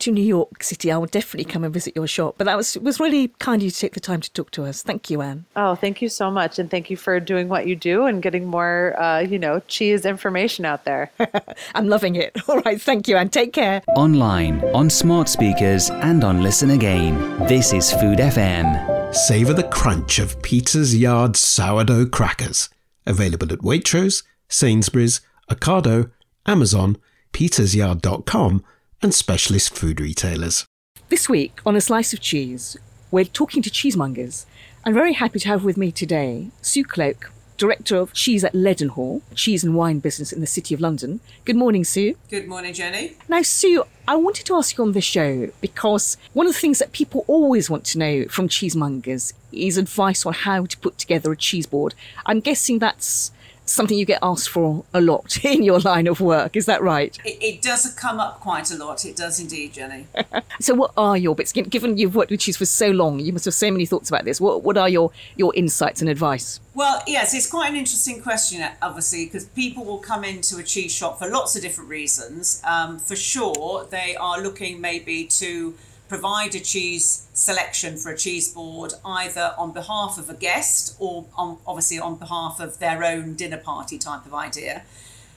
to New York City, I will definitely come and visit your shop. But that was was really kind of you to take the time to talk to us. Thank you, Anne. Oh, thank you so much, and thank you for doing what you do and getting more, uh, you know, cheese information out there. I'm loving it. All right, thank you, Anne. Take care. Online, on smart speakers, and on Listen Again. This is Food FM. Savour the crunch of Peter's Yard sourdough crackers. Available at Waitrose, Sainsbury's, Ocado, Amazon, petersyard.com, and specialist food retailers. This week on A Slice of Cheese, we're talking to cheesemongers. I'm very happy to have with me today Sue Cloke, Director of Cheese at Leadenhall, cheese and wine business in the City of London. Good morning, Sue. Good morning, Jenny. Now, Sue, I wanted to ask you on this show because one of the things that people always want to know from cheesemongers is advice on how to put together a cheese board. I'm guessing that's something you get asked for a lot in your line of work. Is that right? It, it does come up quite a lot. It does indeed, Jenny. So, what are your bits? Given you've worked with cheese for so long, you must have so many thoughts about this. What What are your your insights and advice? Well, yes, it's quite an interesting question, obviously, because people will come into a cheese shop for lots of different reasons. Um, for sure, they are looking maybe to provide a cheese selection for a cheese board either on behalf of a guest or on, obviously on behalf of their own dinner party type of idea.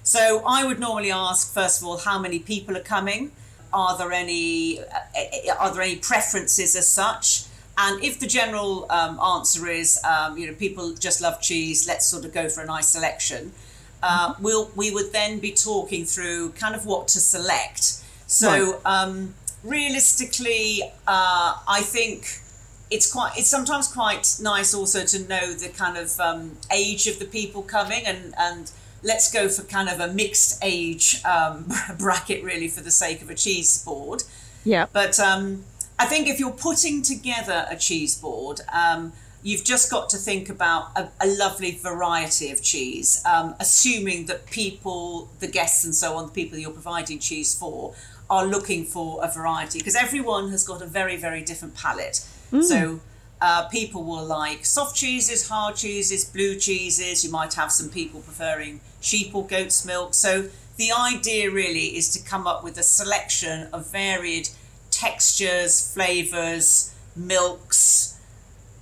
So I would normally ask first of all how many people are coming. Are there any uh, are there any preferences as such? And if the general um, answer is, um, you know, people just love cheese, let's sort of go for a nice selection. Uh, we'll we would then be talking through kind of what to select. So um, realistically, uh, I think it's quite it's sometimes quite nice also to know the kind of um, age of the people coming and and let's go for kind of a mixed age um, bracket really for the sake of a cheese board. Yeah. But um, I think if you're putting together a cheese board, um, you've just got to think about a, a lovely variety of cheese, um, assuming that people, the guests and so on, the people you're providing cheese for, are looking for a variety because everyone has got a very, very different palate. So uh, people will like soft cheeses, hard cheeses, blue cheeses. You might have some people preferring sheep or goat's milk. So the idea really is to come up with a selection of varied textures, flavors, milks,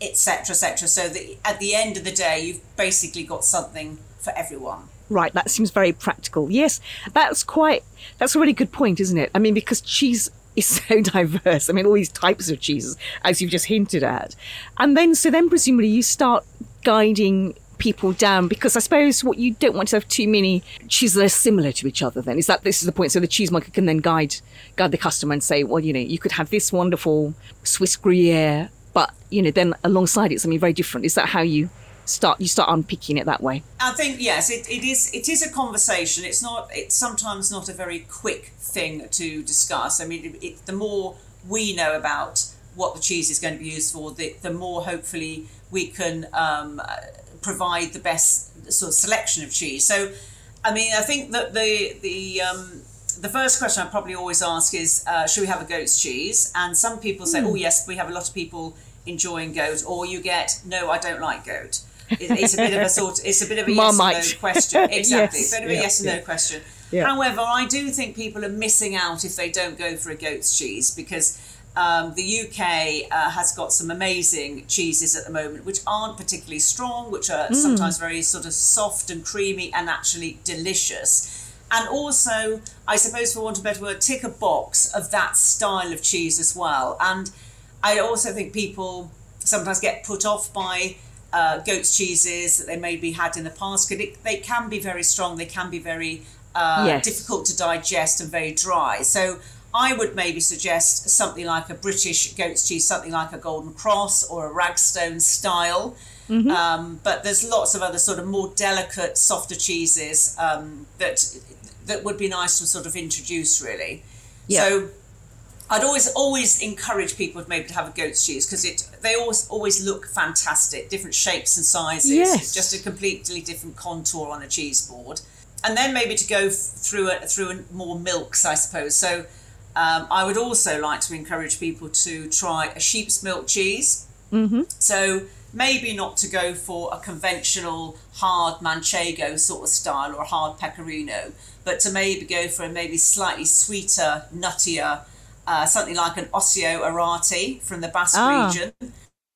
etc., etc. So that at the end of the day, you've basically got something for everyone. Right, that seems very practical. Yes, that's quite, that's a really good point, isn't it? I mean, because cheese is so diverse. I mean, all these types of cheeses, as you've just hinted at. And then, so then presumably you start guiding people down because I suppose what you don't want to have too many cheeses that are similar to each other then is that this is the point so the cheesemonger can then guide guide the customer and say well you know you could have this wonderful Swiss Gruyere but you know then alongside it something very different is that how you start you start unpicking it that way I think yes, it, it is. It is a conversation. It's not. It's sometimes not a very quick thing to discuss. I mean, it, it, the more we know about what the cheese is going to be used for, the the more hopefully we can um, provide the best sort of selection of cheese. So, I mean, I think that the the um, the first question I probably always ask is, uh, should we have a goat's cheese? And some people say, oh yes, we have a lot of people enjoying goat, or you get, no, I don't like goat. It, it's a bit of a sort. It's a bit of a yes Marmite. and no question. Exactly, Yes. a bit of a Yeah, yes and yeah. no question. Yeah. However, I do think people are missing out if they don't go for a goat's cheese because um, the UK uh, has got some amazing cheeses at the moment, which aren't particularly strong, which are sometimes very sort of soft and creamy and actually delicious. And also, I suppose, for want of a better word, tick a box of that style of cheese as well. And I also think people sometimes get put off by uh, goat's cheeses that they maybe had in the past because they can be very strong, they can be very uh, Yes. difficult to digest and very dry. So I would maybe suggest something like a British goat's cheese, something like a Golden Cross or a Ragstone style. Um, but there's lots of other sort of more delicate, softer cheeses um, that that would be nice to sort of introduce, really. Yeah. So I'd always always encourage people to maybe to have a goat's cheese because it they always always look fantastic, different shapes and sizes, Yes. just a completely different contour on a cheese board, and then maybe to go f- through a, through a, more milks, I suppose. So um, I would also like to encourage people to try a sheep's milk cheese. Mm-hmm. So maybe not to go for a conventional hard manchego sort of style or a hard pecorino, but to maybe go for a maybe slightly sweeter, nuttier, uh, something like an Ossau-Iraty from the Basque Ah. region.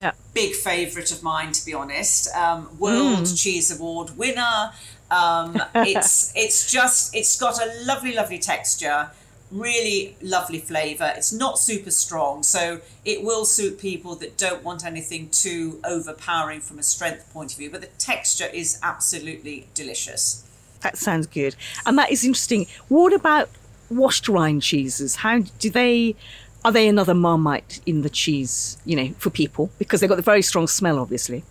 Yeah. Big favourite of mine, to be honest. Um, World Cheese Award winner. Um, it's it's just it's got a lovely, lovely texture, really lovely flavour. It's not super strong, so it will suit people that don't want anything too overpowering from a strength point of view. But the texture is absolutely delicious. That sounds good. And that is interesting. What about washed rind cheeses? How do they are they another marmite in the cheese, you know, for people? Because they've got the very strong smell, obviously.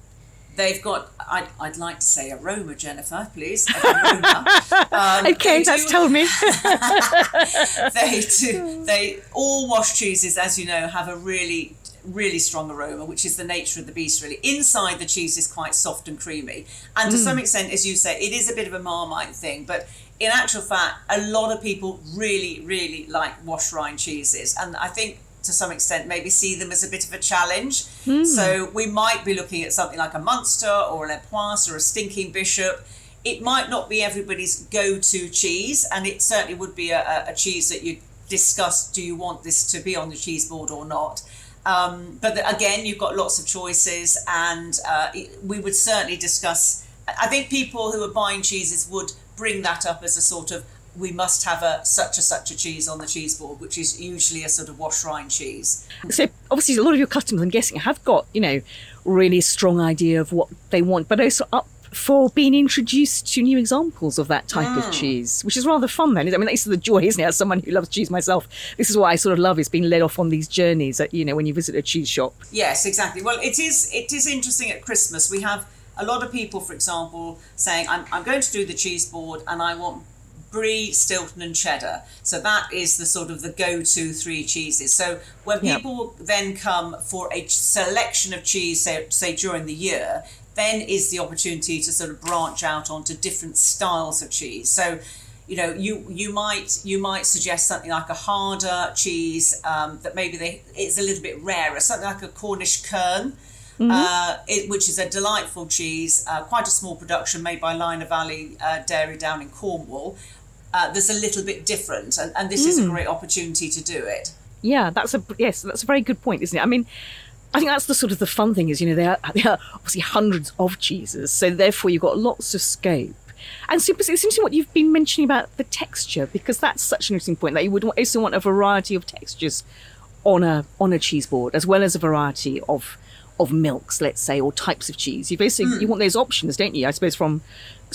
They've got, I'd, I'd like to say aroma, Jennifer, please. Aroma. Um, okay, that's do- told me. they do. They all washed cheeses, as you know, have a really, really strong aroma, which is the nature of the beast. Really, inside the cheese is quite soft and creamy, and to some extent, as you say, it is a bit of a marmite thing. But in actual fact, a lot of people really, really like washed rind cheeses, and I think. To some extent, maybe see them as a bit of a challenge. So we might be looking at something like a Munster or an Epoisses or a Stinking Bishop. It might not be everybody's go-to cheese, and it certainly would be a, a- cheese that you discuss. Do you want this to be on the cheese board or not? Um, but again, you've got lots of choices, and uh, we would certainly discuss. I think people who are buying cheeses would bring that up as a sort of we must have a such a such a cheese on the cheese board, which is usually a sort of wash rind cheese. so obviously a lot of your customers, I'm guessing, have got, you know, really strong idea of what they want, but also up for being introduced to new examples of that type of mm. cheese, which is rather fun then. I mean, this is the joy, isn't it? As someone who loves cheese myself, this is what I sort of love is being led off on these journeys that, you know, when you visit a cheese shop. Yes, exactly. Well, it is it is interesting at Christmas. We have a lot of people, for example, saying, "I'm, I'm going to do the cheese board, and I want brie, Stilton, and cheddar." So that is the sort of the go-to three cheeses. So when people then come for a selection of cheese, say, say during the year, then is the opportunity to sort of branch out onto different styles of cheese. So you know you you might you might suggest something like a harder cheese um, that maybe they it's a little bit rarer something like a cornish kern uh, it, which is a delightful cheese uh, quite a small production made by Lynher Valley uh, dairy down in cornwall uh, there's a little bit different and, and this is a great opportunity to do it Yeah, that's a yes, that's a very good point, isn't it? I mean, I think that's the sort of the fun thing is, you know, there are, there are obviously hundreds of cheeses, so therefore you've got lots of scope. And super, it's interesting what you've been mentioning about the texture because that's such an interesting point that you would also want a variety of textures on a on a cheese board as well as a variety of of milks, let's say, or types of cheese. You basically you want those options, don't you? I suppose from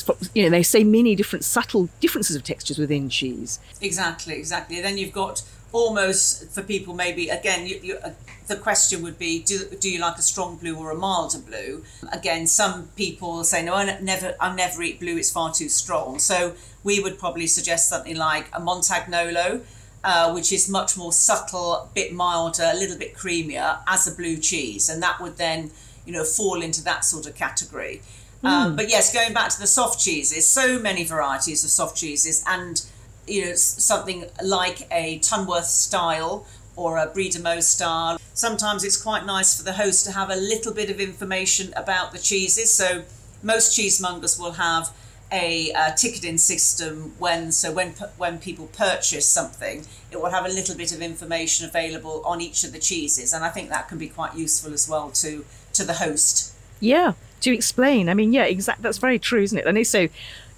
from- you know they say many different subtle differences of textures within cheese. Exactly, exactly. Then you've got almost for people maybe again you, you, uh, the question would be do, do you like a strong blue or a milder blue again some people say no I never I never eat blue it's far too strong so we would probably suggest something like a Montagnolo uh, which is much more subtle a bit milder a little bit creamier as a blue cheese and that would then you know fall into that sort of category um, but yes, going back to the soft cheeses, so many varieties of soft cheeses, and you know something like a Tunworth style or a Brie de Meaux style. Sometimes it's quite nice for the host to have a little bit of information about the cheeses. So most cheesemongers will have a ticketing system when so when when people purchase something, it will have a little bit of information available on each of the cheeses, and I think that can be quite useful as well to to the host. Yeah, to explain. I mean, yeah, exactly. That's very true, isn't it? And also,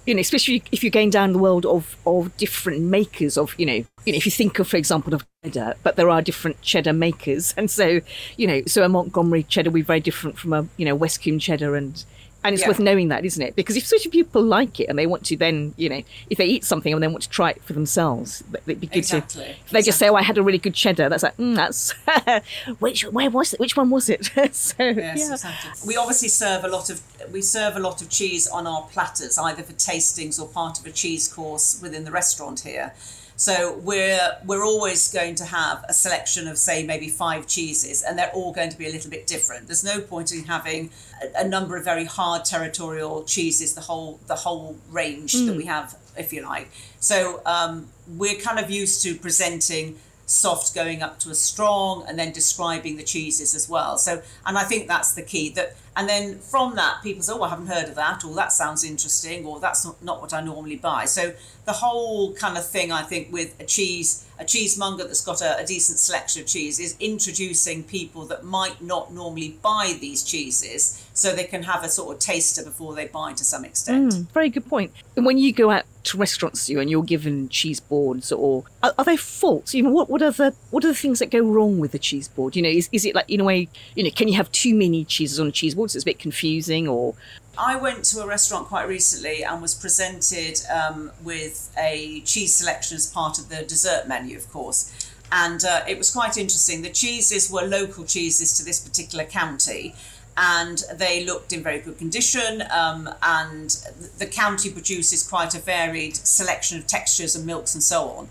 you know, especially if you're going down the world of of different makers of, you know, you know, if you think of, for example, of cheddar, but there are different cheddar makers, and so, you know, so a Montgomery cheddar will be very different from a, you know, Westcombe cheddar, and and it's Yeah. worth knowing that, isn't it? Because if such people like it and they want to then, you know, if they eat something and they want to try it for themselves, it'd be good Exactly, to. If they just say, "Oh, I had a really good cheddar," that's like, mm, that's which where was it? Which one was it? so Yes, yeah. exactly. We obviously serve a lot of we serve a lot of cheese on our platters, either for tastings or part of a cheese course within the restaurant here. So we're we're always going to have a selection of say maybe five cheeses, and they're all going to be a little bit different. There's no point in having a, a number of very hard territorial cheeses, the whole the whole range that we have, if you like. So um, we're kind of used to presenting soft going up to a strong and then describing the cheeses as well. So and i think that's the key that and then from that people say oh i haven't heard of that or that sounds interesting or that's not, what i normally buy. So the whole kind of thing i think with a cheese a cheesemonger that's got a, a decent selection of cheese is introducing people that might not normally buy these cheeses so they can have a sort of taster before they buy to some extent. Mm, very good point. And when you go out to restaurants, you and you're given cheese boards, or are, are there faults? You know, what what are the what are the things that go wrong with the cheese board? You know, is, is it like in a way, you know, can you have too many cheeses on a cheese board, so it's a bit confusing, or I went to a restaurant quite recently and was presented um, with a cheese selection as part of the dessert menu, of course. And uh, it was quite interesting. The cheeses were local cheeses to this particular county, and they looked in very good condition. Um, and the county produces quite a varied selection of textures and milks and so on.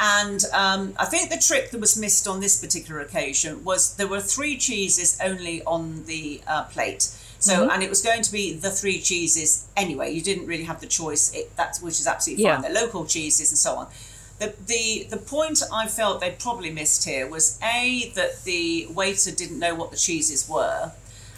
And um, I think the trick that was missed on this particular occasion was there were three cheeses only on the uh, plate. So, and it was going to be the three cheeses anyway. You didn't really have the choice. It, that's which is absolutely Yeah. fine. They're local cheeses and so on. The, the the point I felt they probably missed here was a that the waiter didn't know what the cheeses were,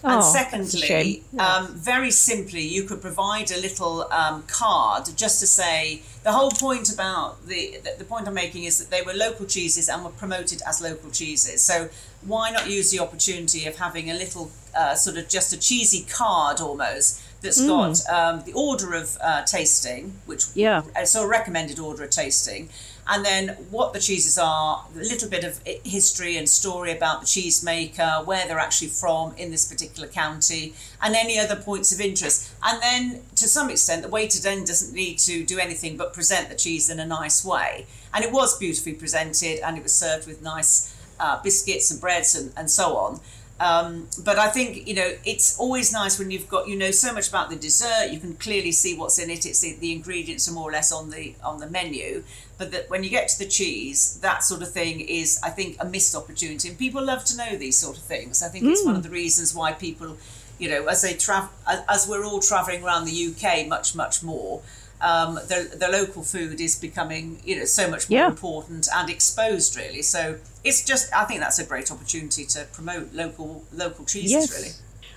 and that's secondly, shame. um, very simply, you could provide a little um, card just to say the whole point about the, the the point I'm making is that they were local cheeses and were promoted as local cheeses. So why not use the opportunity of having a little uh, sort of just a cheesy card almost that's Mm. got um, the order of uh, tasting, which Yeah. uh, so a recommended order of tasting, and then what the cheeses are, a little bit of history and story about the cheesemaker, where they're actually from in this particular county, and any other points of interest. And then, to some extent, the waiter then doesn't need to do anything but present the cheese in a nice way. And it was beautifully presented, and it was served with nice uh, biscuits and breads and, and so on. Um, but I think you know it's always nice when you've got you know so much about the dessert. You can clearly see what's in it. It's the, the ingredients are more or less on the on the menu. But that when you get to the cheese, that sort of thing is I think a missed opportunity. And people love to know these sort of things. I think it's one of the reasons why people, you know, as they travel, as, as we're all traveling around the UK much much more. Um, the, the local food is becoming you know so much more Yeah. important and exposed really so it's just I think that's a great opportunity to promote local local cheeses yes. really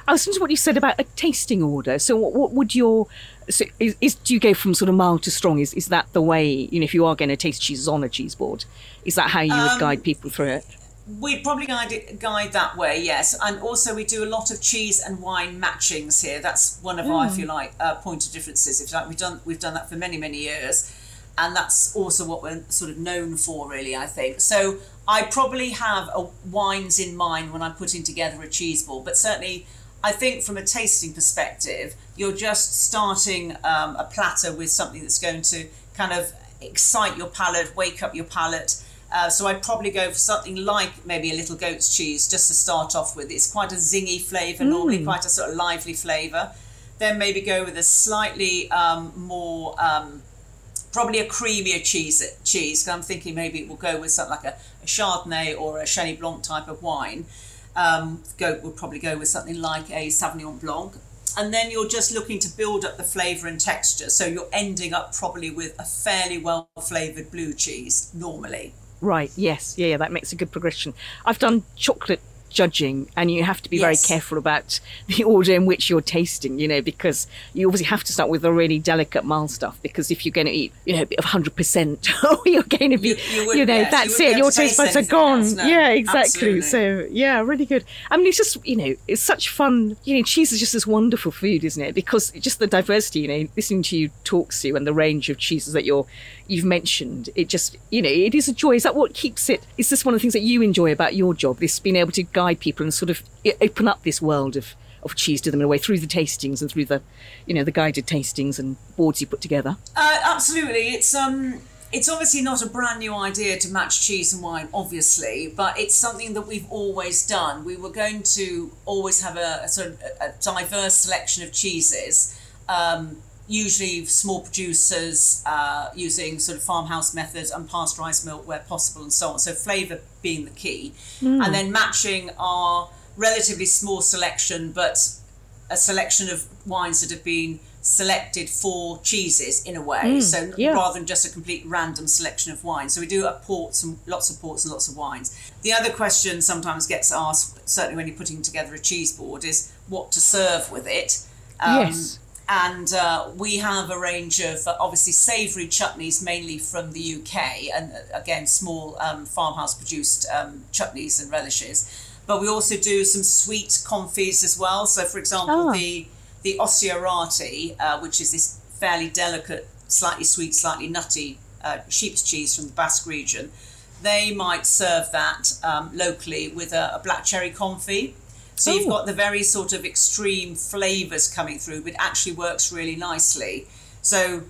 I was to what you said about a tasting order. So, what, what would your so is, is do you go from sort of mild to strong? Is is that the way you know if you are going to taste cheeses on a cheese board? Is that how you would Um, guide people through it? We'd probably guide it, guide that way, yes. And also, we do a lot of cheese and wine matchings here. That's one of our, if you like, uh, point of differences. If you like, we've done we've done that for many many years, and that's also what we're sort of known for, really. I think so. I probably have a wines in mind when I'm putting together a cheese ball, but certainly. I think from a tasting perspective, you're just starting um, a platter with something that's going to kind of excite your palate, wake up your palate. Uh, so I'd probably go for something like maybe a little goat's cheese just to start off with. It's quite a zingy flavour, normally quite a sort of lively flavour. Then maybe go with a slightly um, more, um, probably a creamier cheese. Cheese. I'm thinking maybe it will go with something like a, a Chardonnay or a Chenin Blanc type of wine. Um, go would probably go with something like a Sauvignon Blanc. And then you're just looking to build up the flavour and texture. So you're ending up probably with a fairly well flavoured blue cheese normally. Right. Yes. Yeah, yeah. That makes a good progression. I've done chocolate judging, and you have to be Yes. very careful about the order in which you're tasting. You know, because you obviously have to start with the really delicate mild stuff. Because if you're going to eat, you know, a of hundred percent, oh, you're going to be, You- you, you know, yes, that's wouldn't it. Your taste buds are gone. else, no. yeah, exactly. Absolutely. So yeah, really good. I mean, it's just you know, it's such fun. You know, cheese is just this wonderful food, isn't it? Because just the diversity. You know, listening to you talk, Sue, and the range of cheeses that you're you've mentioned, it just you know, it is a joy. Is that what keeps it? Is this one of the things that you enjoy about your job? This being able to guide people and sort of open up this world of of cheese to them in a way through the tastings and through the you know the guided tastings and boards you put together. Uh, absolutely. It's um it's obviously not a brand new idea to match cheese and wine, obviously, but it's something that we've always done. We were going to always have a, a sort of a diverse selection of cheeses, um, usually small producers uh, using sort of farmhouse methods and pasteurized milk where possible and so on. So flavour being the key, and then matching our relatively small selection, but a selection of wines that have been selected for cheeses in a way. Mm, so yeah. rather than just a complete random selection of wines. So we do a ports and lots of ports and lots of wines. The other question sometimes gets asked, certainly when you're putting together a cheese board, is what to serve with it. Um, Yes. And uh, we have a range of uh, obviously savoury chutneys, mainly from the UK, and uh, again, small um, farmhouse produced um, chutneys and relishes. But we also do some sweet confits as well. So, for example, Ah. the the Ossau-Iraty, uh, which is this fairly delicate, slightly sweet, slightly nutty uh, sheep's cheese from the Basque region, they might serve that um, locally with a, a black cherry confit. So you've Oh. got the very sort of extreme flavours coming through, but actually works really nicely. So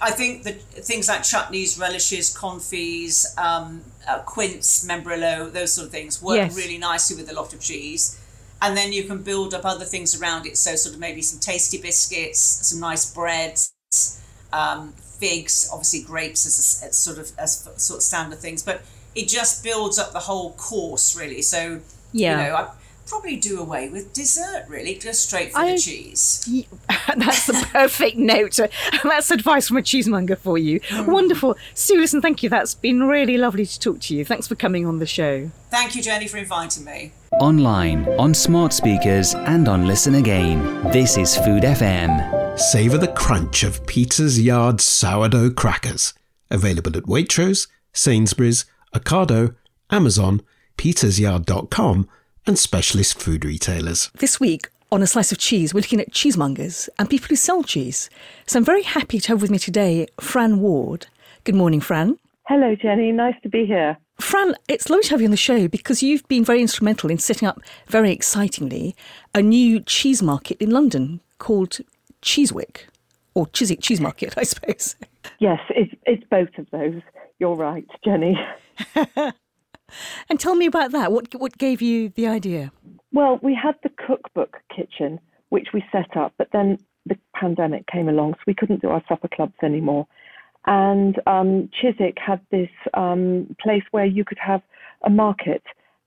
I think that things like chutneys, relishes, confits, um, uh, quince, membrillo, those sort of things work Yes. really nicely with a lot of cheese. And then you can build up other things around it. So sort of maybe some tasty biscuits, some nice breads, um, figs, obviously grapes as, a, as sort of as sort of standard things. But it just builds up the whole course really. So Yeah. you know, I probably do away with dessert really, just straight for I- the cheese. Ye- That's the perfect note. That's advice from a cheesemonger for you. Mm. Wonderful. Sue, listen, thank you. That's been really lovely to talk to you. Thanks for coming on the show. Thank you, Jenny, for inviting me. Online, on smart speakers, and on Listen Again. This is Food FM. Savour the crunch of Peter's Yard sourdough crackers. Available at Waitrose, Sainsbury's, Ocado, Amazon, petersyard.com, and specialist food retailers. This week on A Slice of Cheese, we're looking at cheesemongers and people who sell cheese. So I'm very happy to have with me today Fran Warde. Good morning, Fran. Hello, Jenny. Nice to be here. Fran, it's lovely to have you on the show because you've been very instrumental in setting up, very excitingly, a new cheese market in London called Cheesewick or Chiswick Cheese Market, I suppose. Yes, it's it's both of those. You're right, Jenny. And tell me about that. What what gave you the idea? Well, we had the cookbook kitchen, which we set up, but then the pandemic came along, so we couldn't do our supper clubs anymore. And um, Chiswick had this um, place where you could have a market,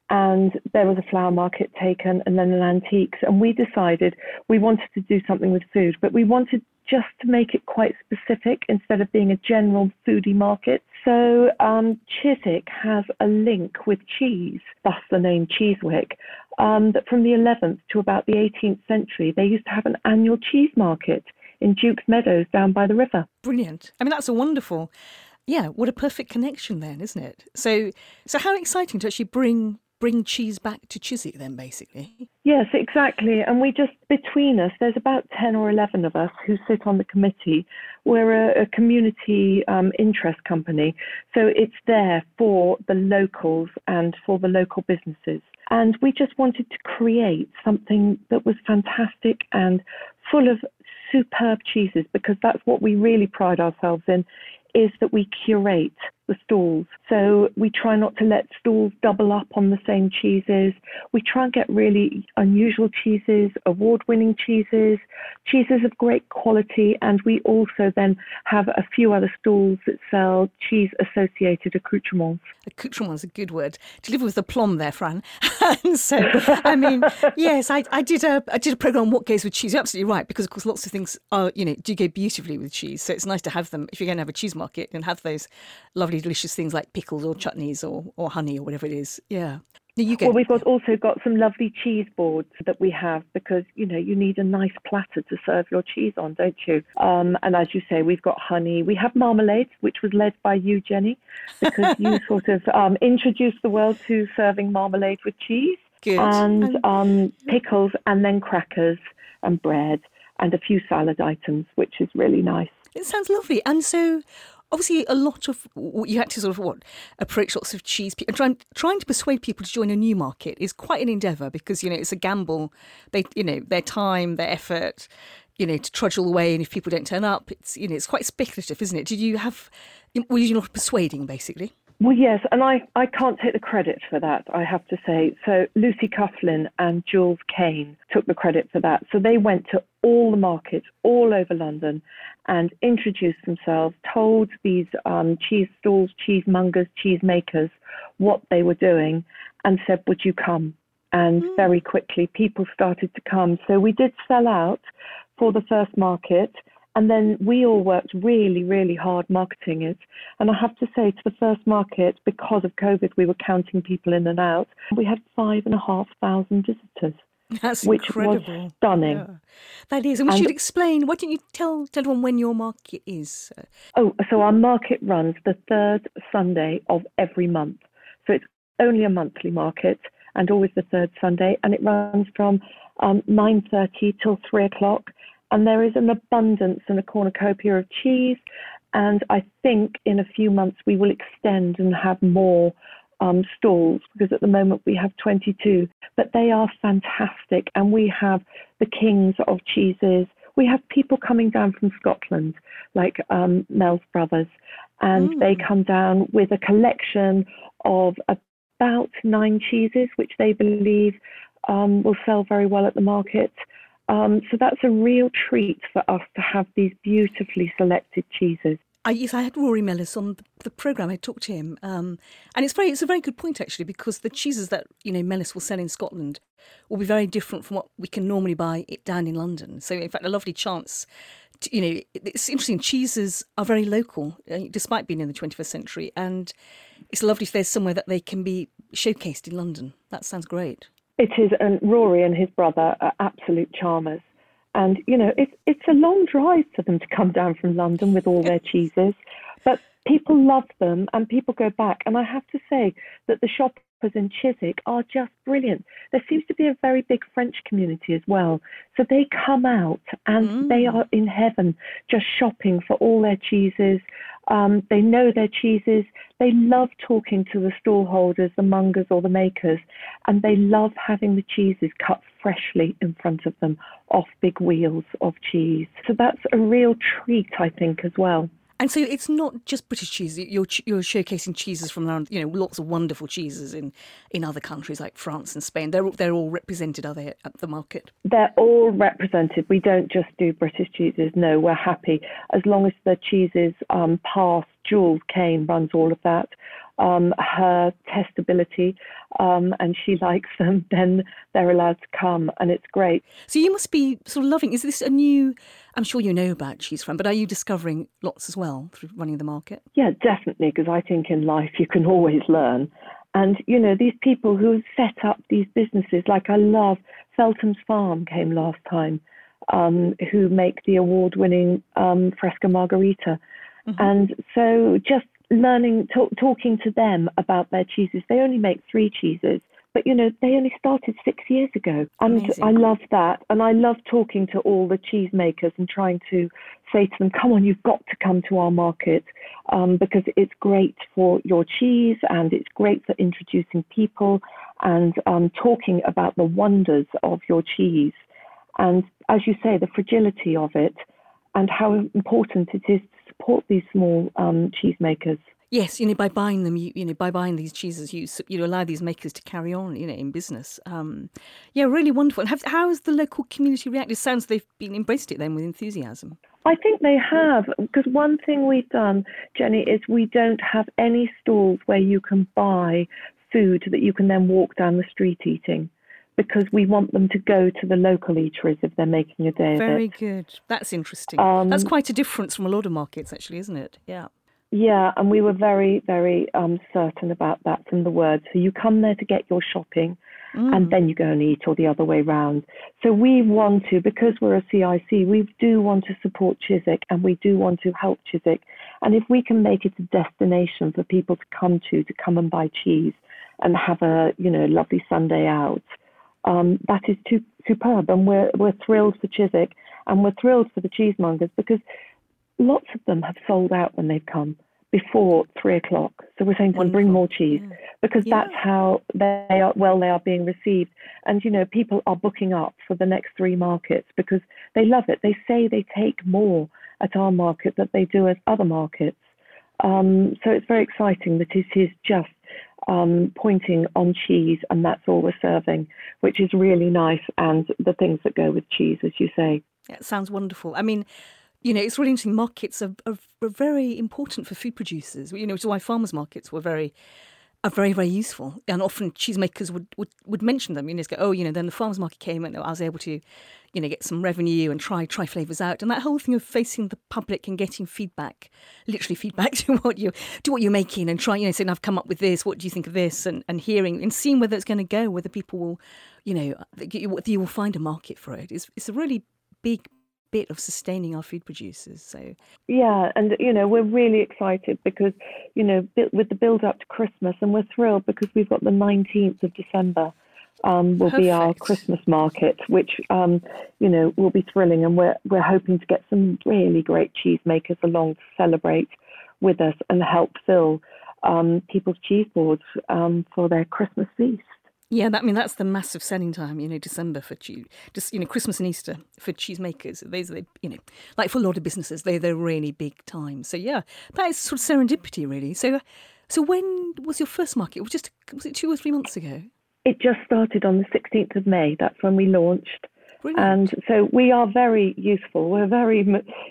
and there was a flower market taken, and then an antiques. And we decided we wanted to do something with food, but we wanted just to make it quite specific instead of being a general foodie market. So um, Chiswick has a link with cheese, thus the name Cheesewick. Um, that from the 11th to about the 18th century, they used to have an annual cheese market in Duke's Meadows down by the river. Brilliant. I mean, that's a wonderful. Yeah, what a perfect connection then, isn't it? So, so how exciting to actually bring bring cheese back to Chiswick then, basically. Yes, exactly. And we just, between us, there's about 10 or 11 of us who sit on the committee. We're a, a community um, interest company. So it's there for the locals and for the local businesses. And we just wanted to create something that was fantastic and full of superb cheeses because that's what we really pride ourselves in is that we curate the stalls. So we try not to let stalls double up on the same cheeses. We try and get really unusual cheeses, award winning cheeses, cheeses of great quality, and we also then have a few other stalls that sell cheese associated accoutrements. Accoutrements is a good word. To live with the plum there, Fran. and so, I mean, yes, I, I did a I did a program on what goes with cheese. You're absolutely right because of course lots of things are you know do go beautifully with cheese. So it's nice to have them if you're going to have a cheese market and have those lovely delicious things like pickles or chutneys or, or honey or whatever it is. Yeah. No, you go. Well, we've got also got some lovely cheese boards that we have because you know you need a nice platter to serve your cheese on, don't you? Um, and as you say, we've got honey. We have marmalade, which was led by you, Jenny, because you sort of um, introduced the world to serving marmalade with cheese Good. and um, pickles, and then crackers and bread and a few salad items, which is really nice. It sounds lovely. And so, obviously, a lot of you had to sort of what approach lots of cheese people and trying trying to persuade people to join a new market is quite an endeavour because you know it's a gamble. They you know their time, their effort, you know to trudge all the way, and if people don't turn up, it's you know it's quite speculative, isn't it? Did you have were you not persuading basically? Well, yes, and I, I can't take the credit for that, I have to say. So Lucy Coughlin and Jules Kane took the credit for that. So they went to all the markets all over London and introduced themselves, told these um, cheese stalls, cheesemongers, cheesemakers what they were doing, and said, Would you come? And very quickly, people started to come. So we did sell out for the first market. And then we all worked really, really hard marketing it. And I have to say, to the first market, because of COVID, we were counting people in and out. We had five and a half thousand visitors. That's which incredible. was stunning. Yeah. That is. And we And- should explain. Why don't you tell, tell everyone when your market is? Oh, so our market runs the third Sunday of every month. So it's only a monthly market and always the third Sunday, and it runs from um, 9.30 till 3 o'clock. And there is an abundance and a cornucopia of cheese. And I think in a few months we will extend and have more um, stalls because at the moment we have 22. But they are fantastic. And we have the kings of cheeses. We have people coming down from Scotland, like um, Mellis brothers, and they come down with a collection of about nine cheeses, which they believe um, will sell very well at the market. Um, so that's a real treat for us to have these beautifully selected cheeses. I, yes, I had Rory Mellis on the, program. I talked to him, um, and it's very, it's a very good point actually because the cheeses that you know Mellis will sell in Scotland will be very different from what we can normally buy it down in London. So, in fact, a lovely chance. To, you know, it's interesting. Cheeses are very local, uh, despite being in the 21st century, and it's lovely if there's somewhere that they can be showcased in London. That sounds great. It is, and Rory and his brother are absolute charmers. And you know, it's it's a long drive for them to come down from London with all their cheeses, but people love them and people go back. And I have to say that the shoppers in Chiswick are just brilliant. There seems to be a very big French community as well, so they come out and they are in heaven just shopping for all their cheeses. Um, they know their cheeses. They love talking to the stall holders, the mongers, or the makers, and they love having the cheeses cut freshly in front of them off big wheels of cheese. So that's a real treat, I think, as well. And so it's not just British cheese. You're you're showcasing cheeses from around, you know, lots of wonderful cheeses in, in other countries like France and Spain. They're they're all represented, are they, at the market? They're all represented. We don't just do British cheeses. No, we're happy as long as the cheeses um, pass. Jules Kane runs all of that. Um, her testability, um, and she likes them. Then they're allowed to come, and it's great. So you must be sort of loving. Is this a new? I'm sure you know about Cheese Friend, but are you discovering lots as well through running the market? Yeah, definitely, because I think in life you can always learn. And, you know, these people who have set up these businesses, like I love Feltham's Farm came last time, um, who make the award winning um, Fresca Margarita. And so just learning, talk, talking to them about their cheeses, they only make three cheeses. But you know, they only started six years ago, and Amazing. I love that. And I love talking to all the cheesemakers and trying to say to them, "Come on, you've got to come to our market um, because it's great for your cheese and it's great for introducing people and um, talking about the wonders of your cheese." And as you say, the fragility of it and how important it is to support these small um, cheesemakers. Yes, you know, by buying them, you, you know, by buying these cheeses, you you allow these makers to carry on, you know, in business. Um, yeah, really wonderful. Have, how has the local community reacted? It sounds they've been embraced it then with enthusiasm. I think they have, because one thing we've done, Jenny, is we don't have any stalls where you can buy food that you can then walk down the street eating, because we want them to go to the local eateries if they're making a day of Very it. good. That's interesting. Um, That's quite a difference from a lot of markets, actually, isn't it? Yeah. Yeah, and we were very, very um, certain about that from the word. So you come there to get your shopping, and then you go and eat, or the other way round. So we want to, because we're a CIC, we do want to support Chiswick, and we do want to help Chiswick. And if we can make it a destination for people to come to, to come and buy cheese, and have a you know lovely Sunday out, um, that is too superb. And we're we're thrilled for Chiswick, and we're thrilled for the cheesemongers because lots of them have sold out when they've come before three o'clock. So we're saying to them, bring more cheese because that's how they are well they are being received. And you know, people are booking up for the next three markets because they love it. They say they take more at our market than they do at other markets. Um, so it's very exciting that it is just um, pointing on cheese, and that's all we're serving, which is really nice. And the things that go with cheese, as you say. Yeah, it sounds wonderful. I mean, you know, it's really interesting. Markets are, are, are very important for food producers. You know, is why farmers markets were very are very, very useful. And often cheesemakers would, would, would mention them. You know, go, oh, you know, then the farmers market came and I was able to, you know, get some revenue and try try flavors out. And that whole thing of facing the public and getting feedback, literally feedback to what you to what you're making and trying, you know, saying I've come up with this. What do you think of this? And and hearing and seeing whether it's going to go, whether people will, you know, you will find a market for it. It's it's a really big bit of sustaining our food producers. So yeah, and you know we're really excited because you know with the build up to Christmas, and we're thrilled because we've got the 19th of December. Um, will Perfect. be our Christmas market, which um, you know will be thrilling, and we're we're hoping to get some really great cheesemakers along to celebrate with us and help fill um, people's cheese boards um, for their Christmas feast. Yeah, that, I mean that's the massive selling time, you know, December for cheese, just you know, Christmas and Easter for cheesemakers. These are, you know, like for a lot of businesses, they they're really big times. So yeah, that is sort of serendipity, really. So, uh, so when was your first market? Was just was it two or three months ago? It just started on the sixteenth of May. That's when we launched. Brilliant. And so we are very useful. We're very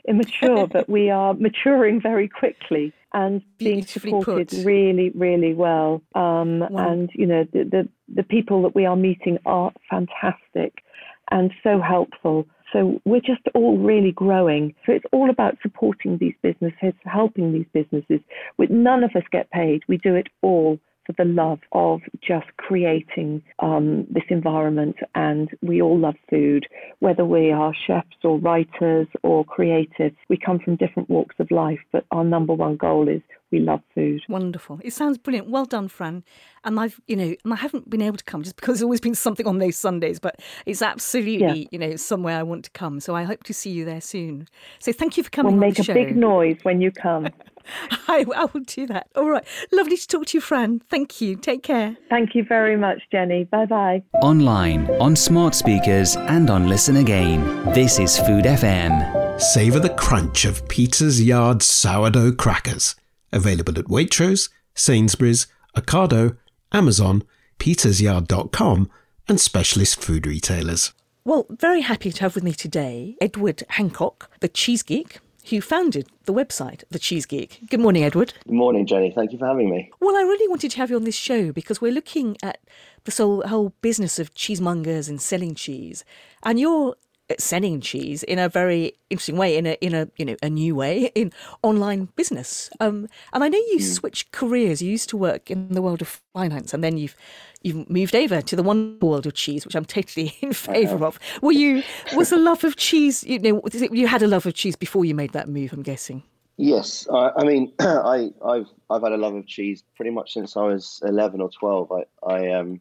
immature, but we are maturing very quickly and being supported put. really, really well. Um, wow. And you know, the, the the people that we are meeting are fantastic and so helpful. So we're just all really growing. So it's all about supporting these businesses, helping these businesses. With none of us get paid. We do it all for the love of just creating um, this environment. And we all love food, whether we are chefs or writers or creatives. We come from different walks of life, but our number one goal is we love food. Wonderful. It sounds brilliant. Well done, Fran. And I've, you know, and I haven't been able to come just because there's always been something on those Sundays, but it's absolutely, yeah. you know, somewhere I want to come. So I hope to see you there soon. So thank you for coming we'll make a big noise when you come. I, I will do that. All right. Lovely to talk to you, Fran. Thank you. Take care. Thank you very much, Jenny. Bye bye. Online, on smart speakers, and on Listen Again. This is Food FM. Savour the crunch of Peter's Yard sourdough crackers. Available at Waitrose, Sainsbury's, Ocado, Amazon, petersyard.com, and specialist food retailers. Well, very happy to have with me today Edward Hancock, the cheese geek, who founded the website, The Cheese Geek. Good morning, Edward. Good morning, Jenny. Thank you for having me. Well, I really wanted to have you on this show because we're looking at the whole, whole business of cheesemongers and selling cheese. And you're selling cheese in a very interesting way, in a in a you know a new way in online business. Um, and I know you mm. switched careers. You used to work in the world of finance, and then you've you've moved over to the one world of cheese, which I'm totally in favour of. Were you was the love of cheese? You know, you had a love of cheese before you made that move. I'm guessing. Yes, I, I mean, I, have I've had a love of cheese pretty much since I was 11 or 12. I I um,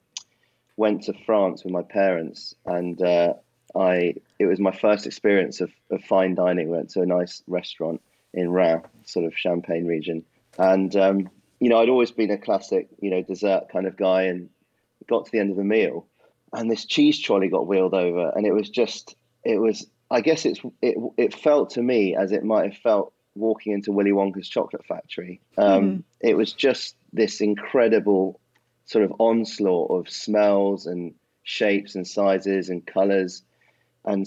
went to France with my parents, and uh, I it was my first experience of, of fine dining. We Went to a nice restaurant in Reims, sort of Champagne region, and um, you know I'd always been a classic you know dessert kind of guy, and got to the end of the meal, and this cheese trolley got wheeled over, and it was just it was I guess it's it it felt to me as it might have felt walking into Willy Wonka's chocolate factory. Um, mm. It was just this incredible sort of onslaught of smells and shapes and sizes and colors and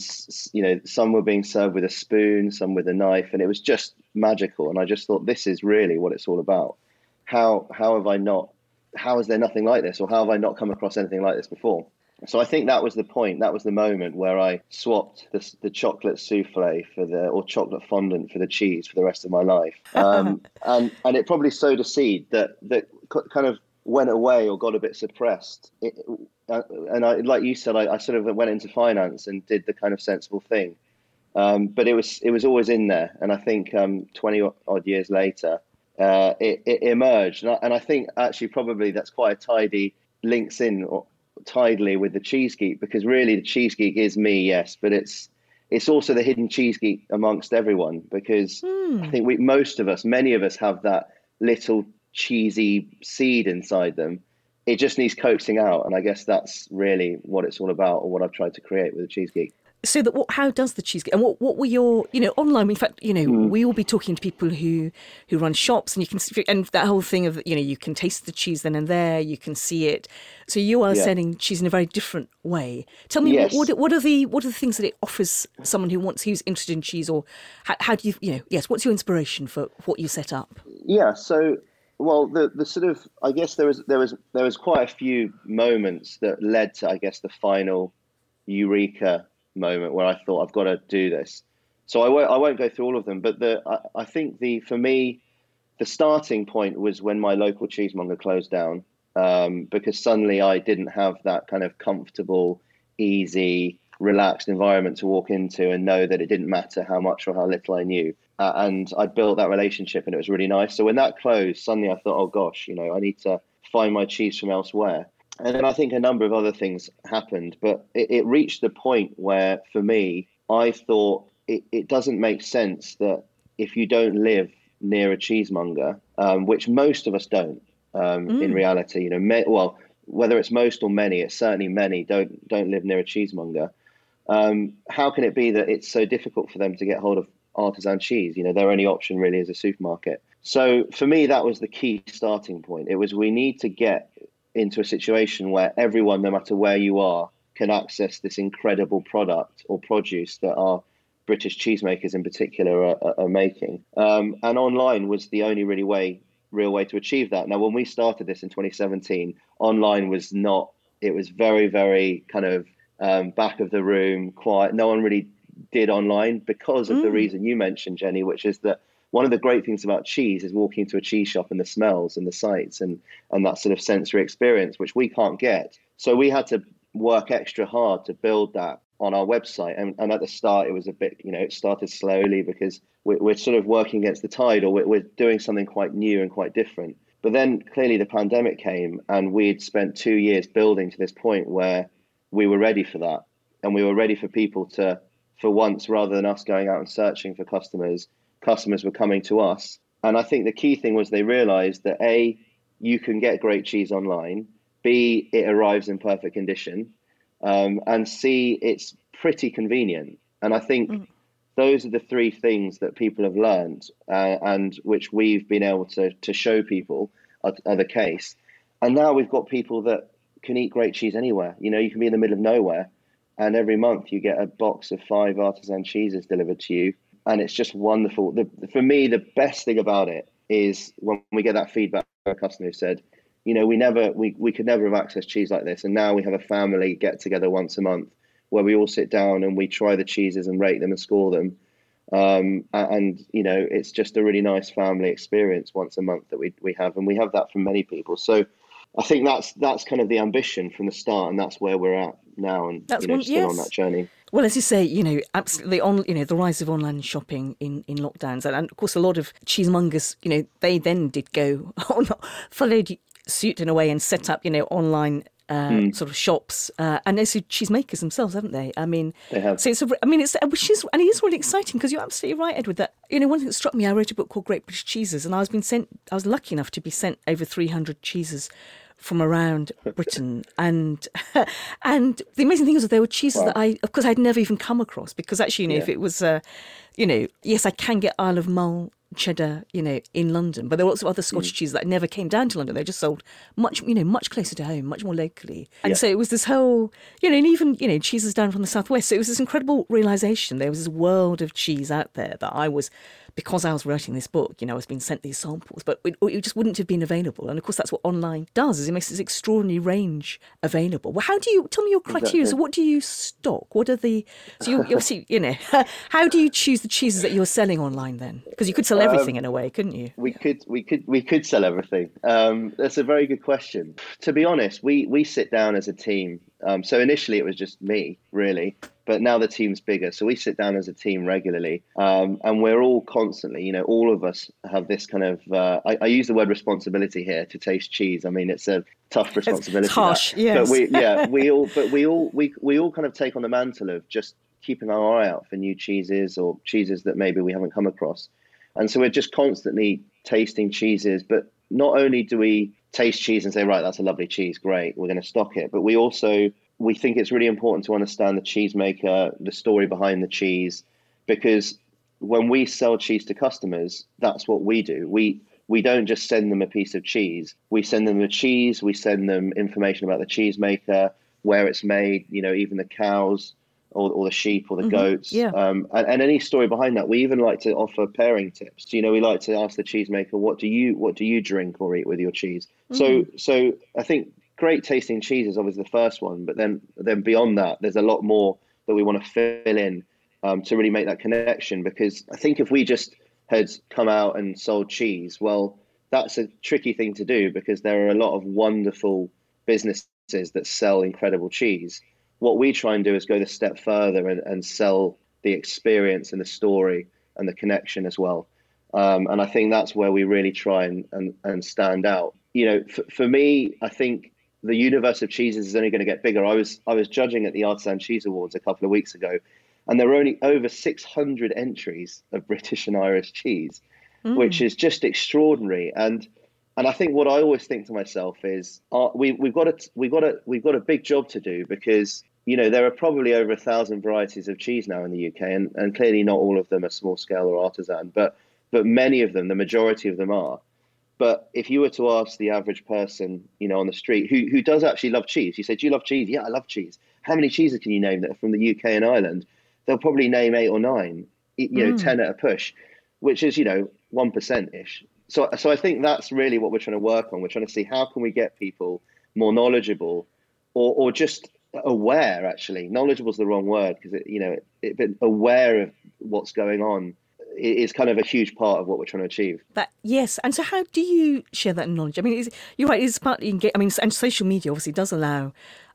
you know some were being served with a spoon some with a knife and it was just magical. And i just thought this is really what it's all about. How how have i not how is there nothing like this or how have i not come across anything like this before? So i think that was the point that was the moment where i swapped the, the chocolate souffle for the or chocolate fondant for the cheese for the rest of my life. Um, and and it probably sowed a seed that that kind of went away or got a bit suppressed. It, uh, and I, like you said, I, I, sort of went into finance and did the kind of sensible thing. Um, but it was it was always in there, and I think um, twenty odd years later, uh, it, it, emerged, and I, and I, think actually probably that's quite a tidy links in or, tidily with the cheese geek because really the cheese geek is me, yes, but it's it's also the hidden cheese geek amongst everyone because mm. I think we most of us, many of us, have that little cheesy seed inside them it just needs coaxing out, and I guess that's really what it's all about, or what I've tried to create with the Cheese Geek. So that what, how does the cheese geek and what, what were your you know online in fact you know mm. we will be talking to people who who run shops and you can and that whole thing of you know you can taste the cheese then and there you can see it so you are yeah. selling cheese in a very different way tell me yes. what, what are the what are the things that it offers someone who wants who's interested in cheese or how, how do you you know yes what's your inspiration for what you set up yeah so well, the the sort of I guess there was there was there was quite a few moments that led to I guess the final eureka moment where I thought I've got to do this. So I won't I won't go through all of them, but the I, I think the for me the starting point was when my local cheesemonger closed down um, because suddenly I didn't have that kind of comfortable, easy, relaxed environment to walk into and know that it didn't matter how much or how little I knew. Uh, and I built that relationship and it was really nice. So when that closed, suddenly I thought, oh gosh, you know, I need to find my cheese from elsewhere. And then I think a number of other things happened, but it, it reached the point where for me, I thought it, it doesn't make sense that if you don't live near a cheesemonger, um, which most of us don't um, mm. in reality. You know, me, well, whether it's most or many, it's certainly many don't don't live near a cheesemonger. Um, how can it be that it's so difficult for them to get hold of artisan cheese? You know, their only option really is a supermarket. So for me, that was the key starting point. It was we need to get into a situation where everyone, no matter where you are, can access this incredible product or produce that our British cheesemakers in particular are, are making. Um, and online was the only really way, real way to achieve that. Now, when we started this in 2017, online was not. It was very, very kind of um, back of the room, quiet. No one really did online because of mm. the reason you mentioned, Jenny, which is that one of the great things about cheese is walking into a cheese shop and the smells and the sights and and that sort of sensory experience, which we can't get. So we had to work extra hard to build that on our website. And, and at the start, it was a bit, you know, it started slowly because we're, we're sort of working against the tide or we're, we're doing something quite new and quite different. But then clearly the pandemic came and we'd spent two years building to this point where we were ready for that. And we were ready for people to, for once, rather than us going out and searching for customers, customers were coming to us. And I think the key thing was they realized that A, you can get great cheese online, B, it arrives in perfect condition, um, and C, it's pretty convenient. And I think mm. those are the three things that people have learned uh, and which we've been able to, to show people are, are the case. And now we've got people that can eat great cheese anywhere. You know, you can be in the middle of nowhere and every month you get a box of five artisan cheeses delivered to you. And it's just wonderful. The, for me, the best thing about it is when we get that feedback from a customer who said, you know, we never we, we could never have accessed cheese like this. And now we have a family get together once a month where we all sit down and we try the cheeses and rate them and score them. Um, and you know, it's just a really nice family experience once a month that we we have, and we have that from many people. So I think that's that's kind of the ambition from the start, and that's where we're at now, and that's you know, one, still yes. on that journey. Well, as you say, you know, absolutely on, you know, the rise of online shopping in, in lockdowns, and, and of course, a lot of cheesemongers, you know, they then did go on, followed suit in a way and set up, you know, online uh, mm. sort of shops, uh, and also cheesemakers themselves, haven't they? I mean, they have. So it's, a, I mean, it's which is and it is really exciting because you're absolutely right, Edward. That you know, one thing that struck me, I wrote a book called Great British Cheeses, and I was being sent, I was lucky enough to be sent over 300 cheeses from around Britain, and and the amazing thing is that there were cheeses wow. that I, of course, I'd never even come across because actually, you know, yeah. if it was, uh, you know, yes, I can get Isle of Mull cheddar, you know, in London. But there were lots of other Scottish mm. cheeses that never came down to London. They just sold much, you know, much closer to home, much more locally. And yeah. so it was this whole, you know, and even, you know, cheeses down from the southwest. So it was this incredible realization. There was this world of cheese out there that I was because I was writing this book, you know, I was being sent these samples, but it, it, just wouldn't have been available. And of course, that's what online does: is it makes this extraordinary range available. Well, how do you tell me your criteria? Exactly. So, what do you stock? What are the so you you obviously you know how do you choose the cheeses that you're selling online then? Because you could sell everything um, in a way, couldn't you? We could, we could, we could sell everything. Um, that's a very good question. To be honest, we we sit down as a team. Um, so initially, it was just me, really but now the team's bigger. So we sit down as a team regularly, um, and we're all constantly, you know, all of us have this kind of. Uh, I, I, use the word responsibility here to taste cheese. I mean, it's a tough responsibility. It's harsh, yes. But we, yeah, we all, but we all, we we all kind of take on the mantle of just keeping our eye out for new cheeses or cheeses that maybe we haven't come across, and so we're just constantly tasting cheeses. But not only do we taste cheese and say, right, that's a lovely cheese, great, we're going to stock it, but we also we think it's really important to understand the cheesemaker, the story behind the cheese, because when we sell cheese to customers, that's what we do. We we don't just send them a piece of cheese. We send them the cheese. We send them information about the cheesemaker, where it's made. You know, even the cows or, or the sheep or the Mhm. goats. Yeah. Um, and, and any story behind that. We even like to offer pairing tips. You know, we like to ask the cheesemaker, what do you what do you drink or eat with your cheese? So so I think great tasting cheese is obviously the first one, but then then beyond that, there's a lot more that we want to fill in um, to really make that connection. Because I think if we just had come out and sold cheese, well, that's a tricky thing to do because there are a lot of wonderful businesses that sell incredible cheese. What we try and do is go the step further and, and sell the experience and the story and the connection as well. Um, and I think that's where we really try and, and, and stand out. You know, for, for me, I think the universe of cheeses is only going to get bigger. I was I was judging at the Artisan Cheese Awards a couple of weeks ago, and there were only over 600 entries of British and Irish cheese, which is just extraordinary. And and I think what I always think to myself is, uh, we we've got a we've got a we've got a big job to do because you know there are probably over a thousand varieties of cheese now in the UK, and, and clearly not all of them are small scale or artisan, but but many of them, the majority of them are. But if you were to ask the average person, you know, on the street who who does actually love cheese, you say, "Do you love cheese?" Yeah, I love cheese. How many cheeses can you name that are from the UK and Ireland? They'll probably name eight or nine, you know, Mm. ten at a push, which is you know one percent ish. So so I think that's really what we're trying to work on. We're trying to see how can we get people more knowledgeable, or or just aware. Actually, knowledgeable is the wrong word because it you know it, it, but aware of what's going on is kind of a huge part of what we're trying to achieve. That yes, and so how do you share that knowledge? I mean, you're right. It's partly engage. I mean, and social media obviously does allow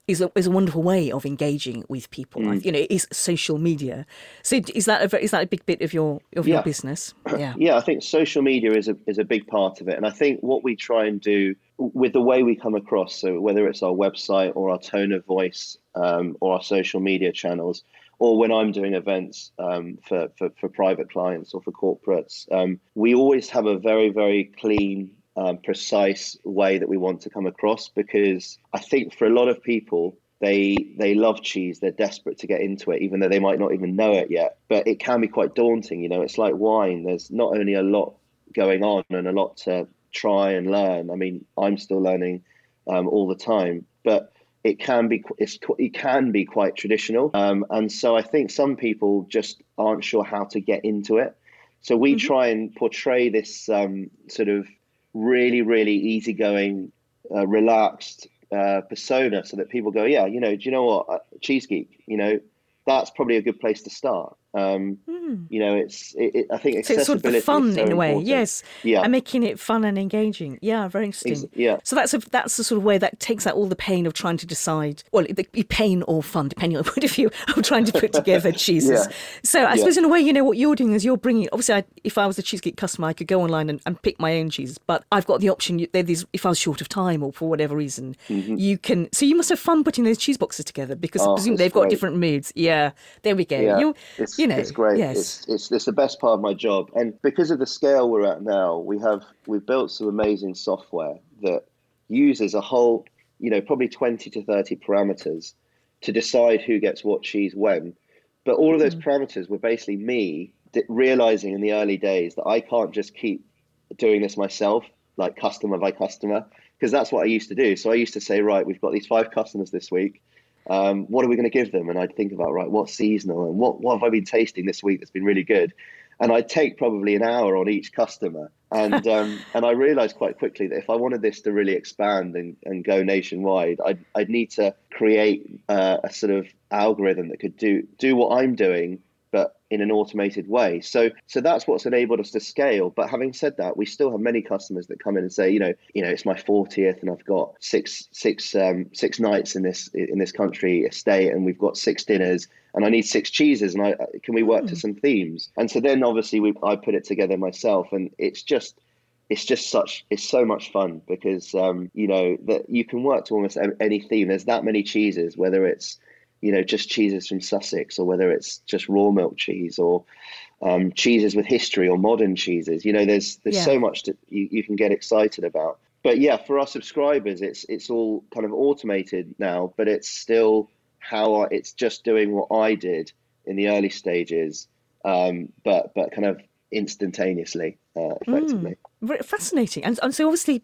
is a, is a wonderful way of engaging with people. Mm. You know, it is social media. So is that a, is that a big bit of your of your business? Yeah. yeah, I think social media is a is a big part of it, and I think what we try and do with the way we come across, so whether it's our website or our tone of voice um, or our social media channels, or when I'm doing events um, for, for for private clients or for corporates, um, we always have a very very clean. Um, precise way that we want to come across because I think for a lot of people they they love cheese. They're desperate to get into it even though they might not even know it yet. But it can be quite daunting you know. It's like wine. There's not only a lot going on and a lot to try and learn. I mean i'm still learning um, all the time. But it can be it's, it can be quite traditional um, and so i think some people just aren't sure how to get into it. So we try and portray this um, sort of really really easygoing uh, relaxed uh, persona so that people go, yeah, you know, do you know what, Uh, cheese geek, you know, that's probably a good place to start. Um, You know, it's, it, it, I think Hmm. So it's sort of accessibility fun so in a way, important. yes. Yeah. And making it fun and engaging. Yeah, very interesting. Ex- yeah. So that's a, that's the sort of way that takes out all the pain of trying to decide, well, the the pain or fun, depending on the point of view, of trying to put together cheeses. Yeah. So I Yeah. suppose in a way, you know, what you're doing is you're bringing, obviously, I, if I was a Cheese Geek customer, I could go online and, and pick my own cheese, but I've got the option, there- there's, if I was short of time or for whatever reason, you can, so you must have fun putting those cheese boxes together because Mm-hmm. Oh, presumably it's they've got different moods. Yeah, there we go. Yeah, you it's, you know, it's great. Yes. It's, it's it's the best part of my job, and because of the scale we're at now, we have we've built some amazing software that uses a whole, you know, probably twenty to thirty parameters to decide who gets what cheese when. But all of those mm-hmm. parameters were basically me realizing in the early days that I can't just keep doing this myself, like customer by customer, because that's what I used to do. So I used to say, right, we've got these five customers this week. Um, what are we going to give them? And I'd think about, right, what's seasonal and what, what have I been tasting this week that's been really good? And I'd take probably an hour on each customer. And um, and I realized quite quickly that if I wanted this to really expand and, and go nationwide, I'd, I'd need to create uh, a sort of algorithm that could do do what I'm doing, in an automated way. So so that's what's enabled us to scale. But having said that, we still have many customers that come in and say, you know, you know, it's my 40th and I've got six six um, six nights in this in this country estate and we've got six dinners and I need six cheeses and I can we work to some themes? And so then obviously we I put it together myself and it's just it's just such it's so much fun because um, you know that you can work to almost any theme. There's that many cheeses, whether it's you know just cheeses from Sussex or whether it's just raw milk cheese or um, cheeses with history or modern cheeses. You know, there's there's Yeah. so much that you, you can get excited about. But yeah, for our subscribers, it's it's all kind of automated now, but it's still how I, it's just doing what I did in the early stages, um, but but kind of instantaneously, uh, effectively. Very fascinating. And, and so obviously,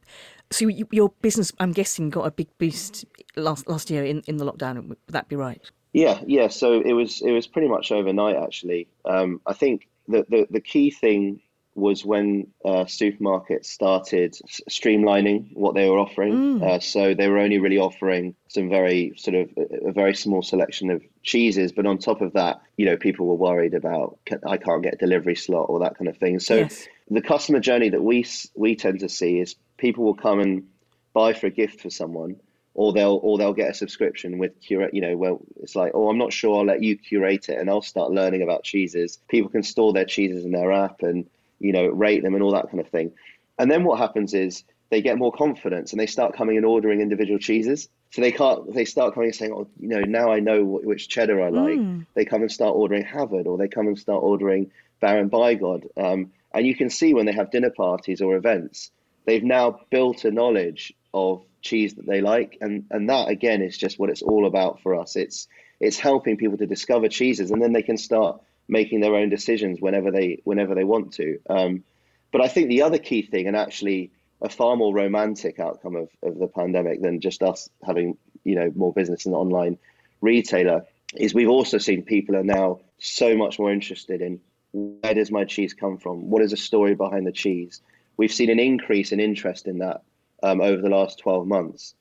so you, your business, I'm guessing, got a big boost last last year in, in the lockdown. Would that be right? Yeah, yeah. So it was it was pretty much overnight actually. Um, I think the, the the key thing was when uh, supermarkets started streamlining what they were offering. Mm. Uh, so they were only really offering some very sort of a very small selection of cheeses, but on top of that, you know, people were worried about I can't get a delivery slot or that kind of thing. So yes. the customer journey that we we tend to see is people will come and buy for a gift for someone or they'll or they'll get a subscription with curate you know well it's like oh i'm not sure i'll let you curate it and i'll start learning about cheeses people can store their cheeses in their app and you know, rate them and all that kind of thing. And then what happens is they get more confidence and they start coming and ordering individual cheeses. So they can't. They start coming and saying, "Oh, you know, now I know which cheddar I like." Mm. They come and start ordering Hafod, or they come and start ordering Baron Bigod. Um, and you can see when they have dinner parties or events, they've now built a knowledge of cheese that they like, and and that again is just what it's all about for us. It's it's helping people to discover cheeses, and then they can start making their own decisions whenever they whenever they want to. Um, but I think the other key thing, and actually a far more romantic outcome of, of the pandemic than just us having you know more business in an online retailer, is we've also seen people are now so much more interested in where does my cheese come from? What is the story behind the cheese? We've seen an increase in interest in that um, over the last 12 months.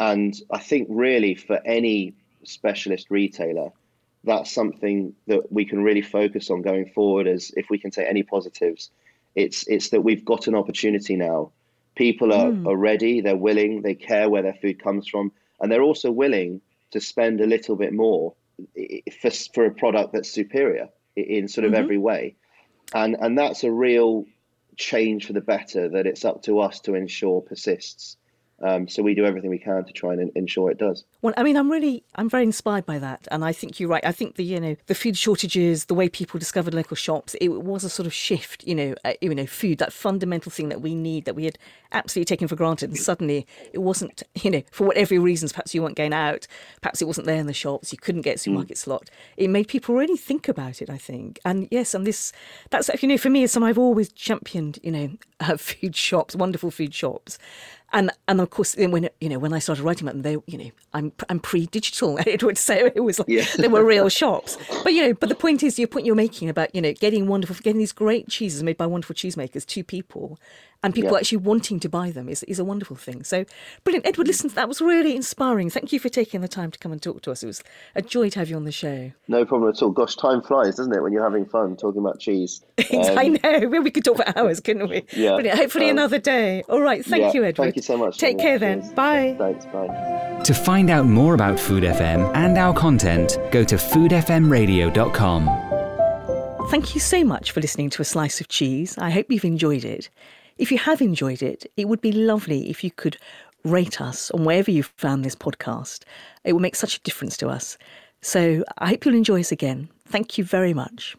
And I think really for any specialist retailer, that's something that we can really focus on going forward as if we can take any positives it's it's that we've got an opportunity now people are, mm. are ready they're willing they care where their food comes from and they're also willing to spend a little bit more for, for a product that's superior in sort of mm-hmm. every way and and that's a real change for the better that it's up to us to ensure persists um, so we do everything we can to try and ensure it does. Well, I mean, I'm really, I'm very inspired by that, and I think you're right. I think the, you know, the food shortages, the way people discovered local shops, it was a sort of shift. You know, uh, you know, food, that fundamental thing that we need, that we had absolutely taken for granted, and suddenly it wasn't. You know, for whatever reasons, perhaps you weren't going out, perhaps it wasn't there in the shops, you couldn't get supermarket mm. slot. It made people really think about it. I think, and yes, and this, that's you know, for me, as something I've always championed, you know, uh, food shops, wonderful food shops, and and of course when you know when I started writing about them, they you know I'm I'm pre-digital. Edward so it was like yeah. there were real shops. But you know, but the point is, your point you're making about you know getting wonderful, getting these great cheeses made by wonderful cheesemakers to people, and people yeah. actually wanting to buy them is, is a wonderful thing. So brilliant, Edward. Listen, that was really inspiring. Thank you for taking the time to come and talk to us. It was a joy to have you on the show. No problem at all. Gosh, time flies, doesn't it, when you're having fun talking about cheese? Um, I know. Well, we could talk for hours, couldn't we? Yeah. Brilliant. Hopefully um, another day. All right. Thank yeah, you, Edward. Thank you so much. Take care then. Cheers. Bye. Thanks. Bye. To find out more about Food FM and our content, go to foodfmradio.com. Thank you so much for listening to A Slice of Cheese. I hope you've enjoyed it. If you have enjoyed it, it would be lovely if you could rate us on wherever you've found this podcast. It will make such a difference to us. So I hope you'll enjoy us again. Thank you very much.